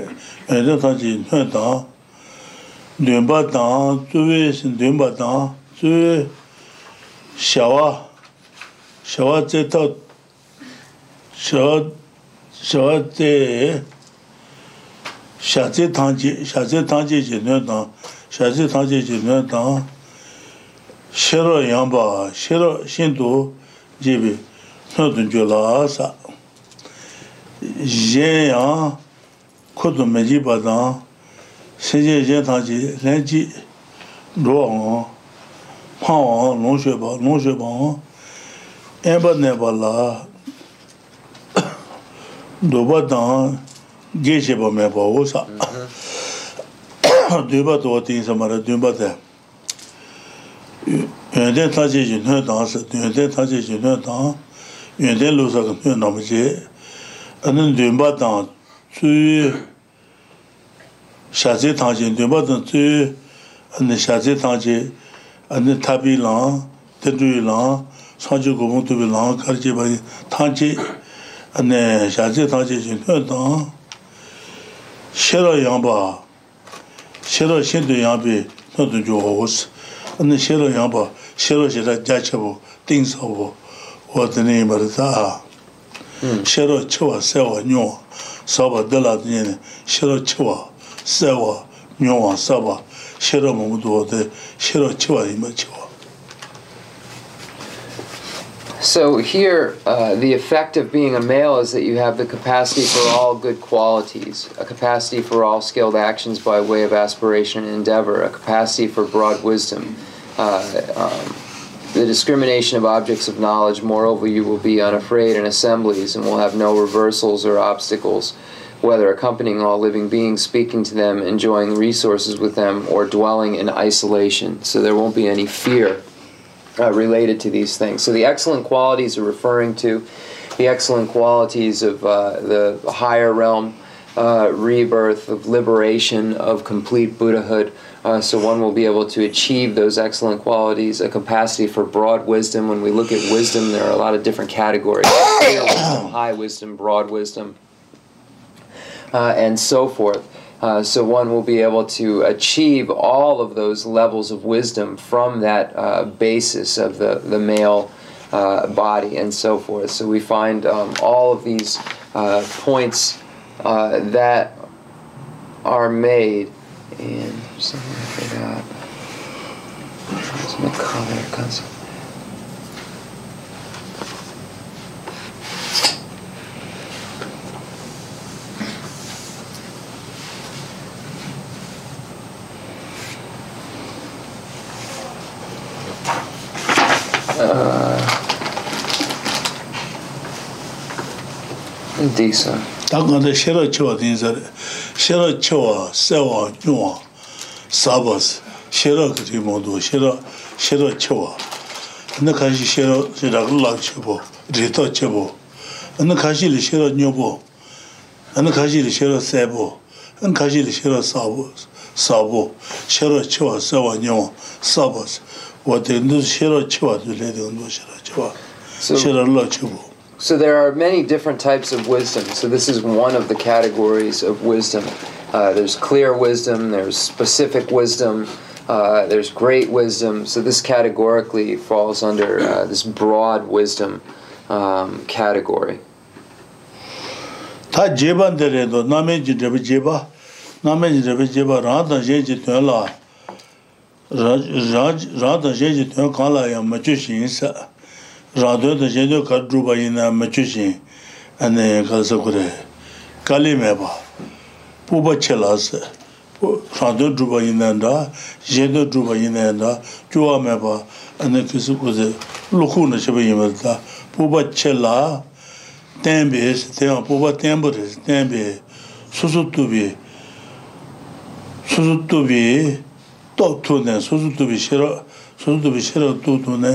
yeden ta ji ta ta dimba ta tu ve sin dimba ta shawa shawa ta shawa shawa shaadze tangje, shaadze tangje je nyo tang, shaadze tangje je nyo tang, shiro yamba, shiro shindu jebe, nyo tun gē shēpa mē pō wō sā dūmbā tō wā tīng sā mā rā dūmbā shera yamba, shera shindu yambi nandu jo hoos, ane shera yamba, shera shera jachabu, tingsabu, wadani imarita, hmm. chiwa sewa nyua, saba dala dhinyani, shera chiwa sewa nyua saba, shera mungudu wadai, shera chiwa ima chiwa. So here, uh, the effect of being a male is that you have the capacity for all good qualities, a capacity for all skilled actions by way of aspiration and endeavor, a capacity for broad wisdom. Uh, um, the discrimination of objects of knowledge, moreover, you will be unafraid in assemblies and will have no reversals or obstacles, whether accompanying all living beings, speaking to them, enjoying resources with them, or dwelling in isolation. So there won't be any fear uh, related to these things. So the excellent qualities are referring to the excellent qualities of uh, the higher realm, uh, rebirth, of liberation, of complete Buddhahood. Uh, so one will be able to achieve those excellent qualities, a capacity for broad wisdom. When we look at wisdom, there are a lot of different categories high wisdom, broad wisdom, uh, and so forth. Uh, so one will be able to achieve all of those levels of wisdom from that uh, basis of the, the male uh, body and so forth. So we find um, all of these uh, points uh, that are made. And something I forgot. my color? Concept. decent. Tāngā 쉐라초와 shērā 쉐라초와 tīn sārī, shērā chōwa, sēwā, nyōwā, sābās, shērā kati mōdō, shērā, shērā chōwa. Nā kāshī shērā, shērā lāk 쉐라 rītā chēbō. Nā kāshī lī shērā nyōbō, nā kāshī lī shērā sēbō, nā kāshī shērā sābō, shērā chōwa, sēwā, nyōwā, sābās. Wā shērā tē, shērā So there are many different types of wisdom. So this is one of the categories of wisdom. Uh, there's clear wisdom, there's specific wisdom, uh, there's great wisdom. So this categorically falls under uh, this broad wisdom um, category. rādhaya dā yendō kār rūpa yinā machu shīng anā yā kāsā kūrē kāli mē bā pūpa chē lā sā rādhaya rūpa yinā dā yendō rūpa yinā dā chūwa mē bā anā kāsā kūrē lukū na pūpa pūpa nē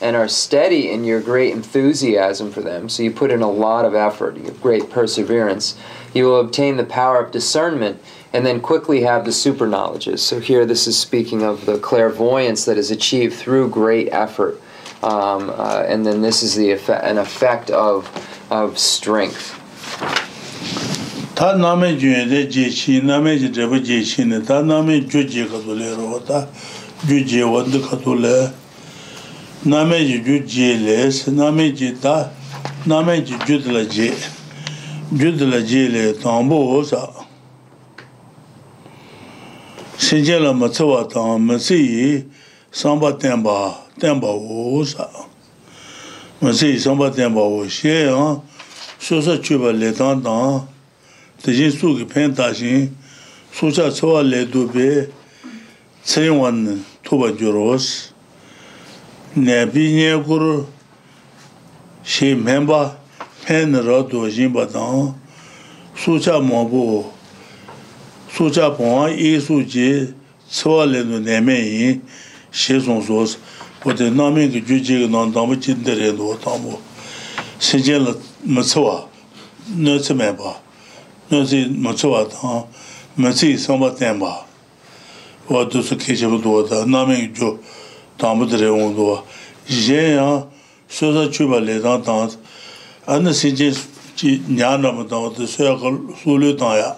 and are steady in your great enthusiasm for them, so you put in a lot of effort, you have great perseverance, you will obtain the power of discernment and then quickly have the super knowledges. So here this is speaking of the clairvoyance that is achieved through great effort. Um, uh, and then this is the effect, an effect of, of strength. tā nāme juñe de je nāme je ne, tā nāme ju je kato le ro, tā ju je kato le, nāme jī jū jī lēs, nāme jī tā, nāme jī jūdhla jī, jūdhla jī lē tāmbū hō sā. Sīnjē lā mā tsawā tāng, mā sī yī sāmbā tēmbā, tēmbā Mā sī yī sāmbā chūpa lē tā jī lē yī wān tūpa nebi nye kuru shi menba pen rado jinba dang sucha mabu sucha pongwa isu ji tsuwa lindu neme yin shi sun sus kote namin ki ju jiga nang dambu jinda rindu wa tambu si jen la ma tsuwa nyo tsu menba nyo wa dusu kishibu duwa dang ki ju tāṁ tu re'oṅdvā, yījé yaṁ sūsa chūpa lé tāṁ tāṁ t'aṁ ānda si jī jī jñānaṁ t'aṁ wad sūyagal sūliu tāṁ ya'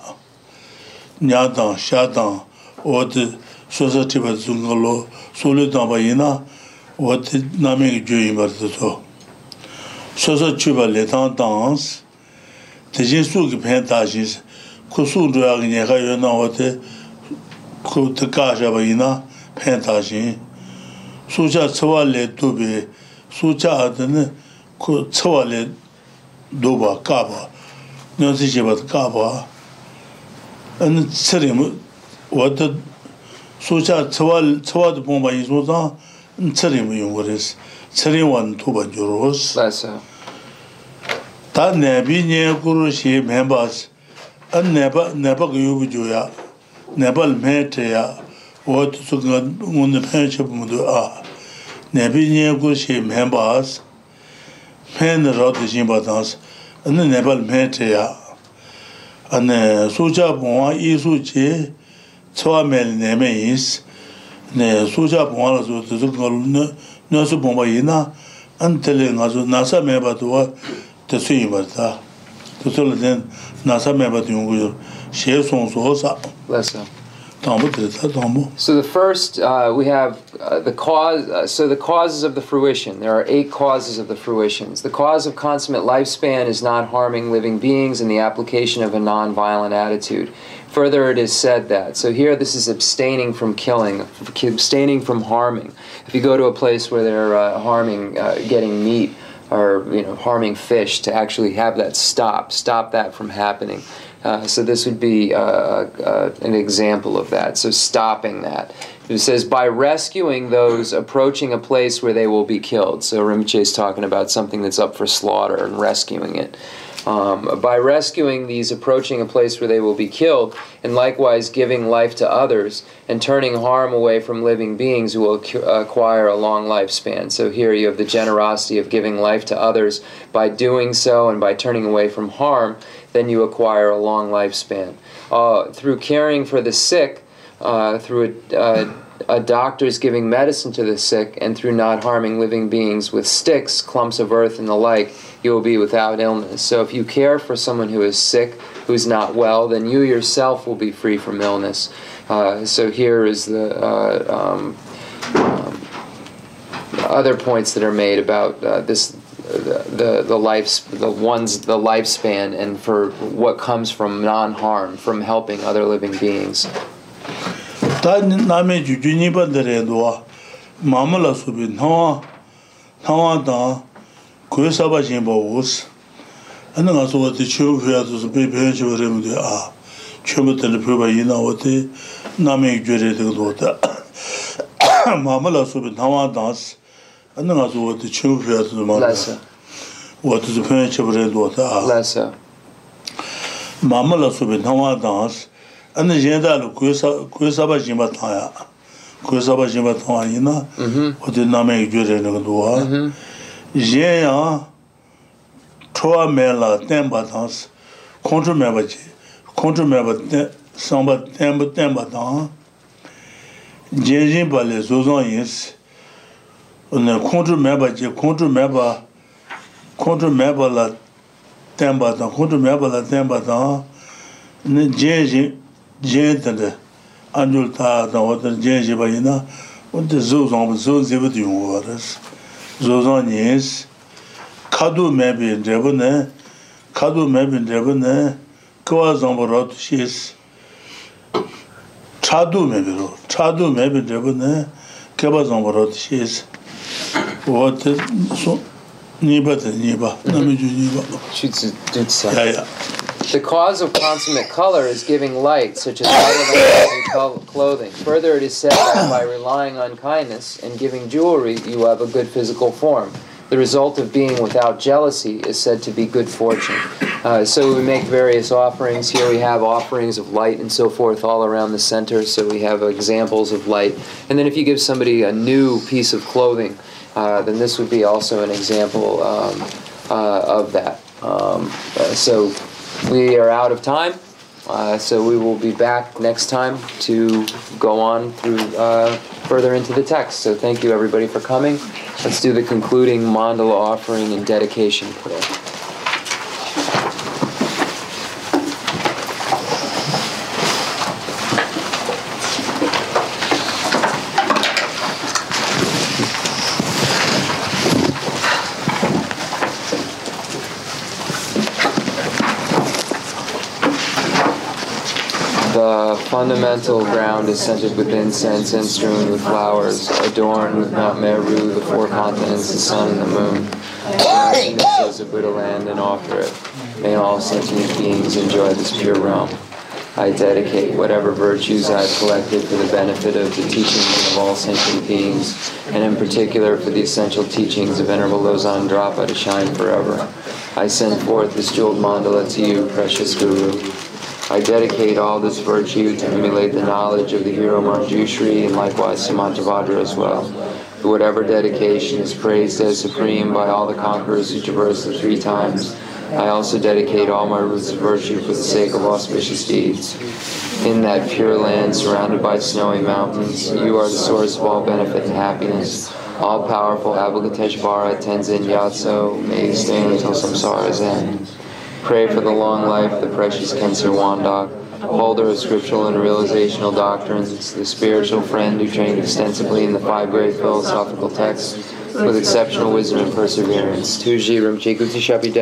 jñā tāṁ, shyā tāṁ wad sūsa chūpa t'aṁ sūliu tāṁ bā yī na' wad nāmiṁ sūcā cawā lé dhūbi, sūcā dhani ku cawā lé dhūba, kāpa, nyōsī chibat kāpa, anī cirīmu, wadda sūcā cawā, cawā dhī pōngba yī sūcā, anī cirīmu yungu rīs, cirīm wān dhūba nyūrūs. Lāsā. Tā nēbī nyē kūru shī mēmbās, anī pār tūsuk ngāt ngū na pāñyā chabhū mū tū ā. Nē pīñi yé gu shé mhē pār sā. Pāñyā rāt dā shīṅ pār tāng sā. Nē pār mhē chay ā. An nē sūcā pōngā ī sūcī tsvā mē lī nē mē yī sā. An nē sūcā pōngā rā sū tūsuk ngā lū sū tā sā So the first uh, we have uh, the cause. Uh, so the causes of the fruition. There are eight causes of the fruitions. The cause of consummate lifespan is not harming living beings and the application of a non-violent attitude. Further, it is said that. So here, this is abstaining from killing, abstaining from harming. If you go to a place where they're uh, harming, uh, getting meat or you know harming fish, to actually have that stop, stop that from happening. Uh, so this would be uh, uh, an example of that. So stopping that. It says by rescuing those approaching a place where they will be killed. So Rinpoche is talking about something that's up for slaughter and rescuing it. Um, by rescuing these approaching a place where they will be killed, and likewise giving life to others, and turning harm away from living beings who will acquire a long lifespan. So here you have the generosity of giving life to others by doing so and by turning away from harm then you acquire a long lifespan. Uh, through caring for the sick, uh, through a, uh, a doctor's giving medicine to the sick, and through not harming living beings with sticks, clumps of earth, and the like, you will be without illness. So if you care for someone who is sick, who's not well, then you yourself will be free from illness. Uh, so here is the uh, um, um other points that are made about uh, this the the life the one's the lifespan and for what comes from non harm from helping other living beings ta name ju ju ni ba de re do ma ma la su bi no wa da ku sa ba jin wo an na so wa ti chu hu ya su bi bi ju re mu de a chu mu le pu ba yi na wa ti ju re de do ta ma ma la su bi wa da ānā ngā sō wā tī chīṅ fīyā tū mā rā sā wā ā mā lā sō pē tā ānā yé tā lō kuya sā bā jīmbā kuya nā nā yā lā bā bā jī bā ᱱᱮ ᱠᱚᱱᱴᱨᱚ ᱢᱮᱵᱟ ᱡᱮ ᱠᱚᱱᱴᱨᱚ ᱢᱮᱵᱟ ᱠᱚᱱᱴᱨᱚ ᱢᱮᱵᱟ ᱞᱟ ᱛᱮᱢᱵᱟ ᱛᱟ ᱠᱚᱱᱴᱨᱚ ᱢᱮᱵᱟ ᱞᱟ ᱛᱮᱢᱵᱟ ᱛᱟ ᱱᱮ ᱡᱮ ᱡᱮ ᱡᱮ ᱛᱟ ᱫᱮ ᱟᱱᱡᱩᱞ ᱛᱟ ᱛᱟ ᱚᱛᱨ ᱡᱮ ᱡᱮ ᱵᱟ ᱤᱱᱟ ᱚᱱᱛᱮ ᱡᱚ ᱡᱚᱱ ᱵᱚ ᱡᱚ ᱡᱮ ᱵᱚ ᱫᱤᱭᱩ ᱚᱨᱟᱥ ᱡᱚ ᱡᱚᱱ ᱱᱤᱥ ᱠᱟᱫᱩ ᱢᱮᱵᱤ ᱡᱮ ᱵᱚ ᱱᱮ ᱠᱟᱫᱩ ᱢᱮᱵᱤ ᱡᱮ ᱵᱚ ᱱᱮ ᱠᱚᱣᱟ ᱡᱚᱱ ᱵᱚ ᱨᱚᱛ ᱥᱤᱥ Вот, The cause of consummate color is giving light, such as and clothing. Further, it is said that by relying on kindness and giving jewelry, you have a good physical form. The result of being without jealousy is said to be good fortune. Uh, so we make various offerings. Here we have offerings of light and so forth all around the center. So we have examples of light. And then if you give somebody a new piece of clothing, uh, then this would be also an example um, uh, of that. Um, uh, so we are out of time. Uh, so we will be back next time to go on through uh, further into the text. So thank you everybody for coming. Let's do the concluding mandala offering and dedication prayer. fundamental ground is scented with incense and strewn with flowers, adorned with Mount Meru, the four continents, the sun, and the moon. this as a Buddha land and offer it. May all sentient beings enjoy this pure realm. I dedicate whatever virtues I've collected for the benefit of the teachings of all sentient beings, and in particular for the essential teachings of Venerable Losang Drakpa to shine forever. I send forth this jeweled mandala to you, precious Guru. I dedicate all this virtue to emulate the knowledge of the hero Manjushri and likewise Samantabhadra as well. Whatever dedication is praised as supreme by all the conquerors who traverse the three times, I also dedicate all my roots of virtue for the sake of auspicious deeds. In that pure land surrounded by snowy mountains, you are the source of all benefit and happiness. All powerful Avalokiteshvara Tenzin Gyatso, may stay until samsara's end. Pray for the long life, the precious Khensur Wandok, holder of scriptural and realizational doctrines, the spiritual friend who trained extensively in the five great philosophical texts with exceptional wisdom and perseverance. Shapi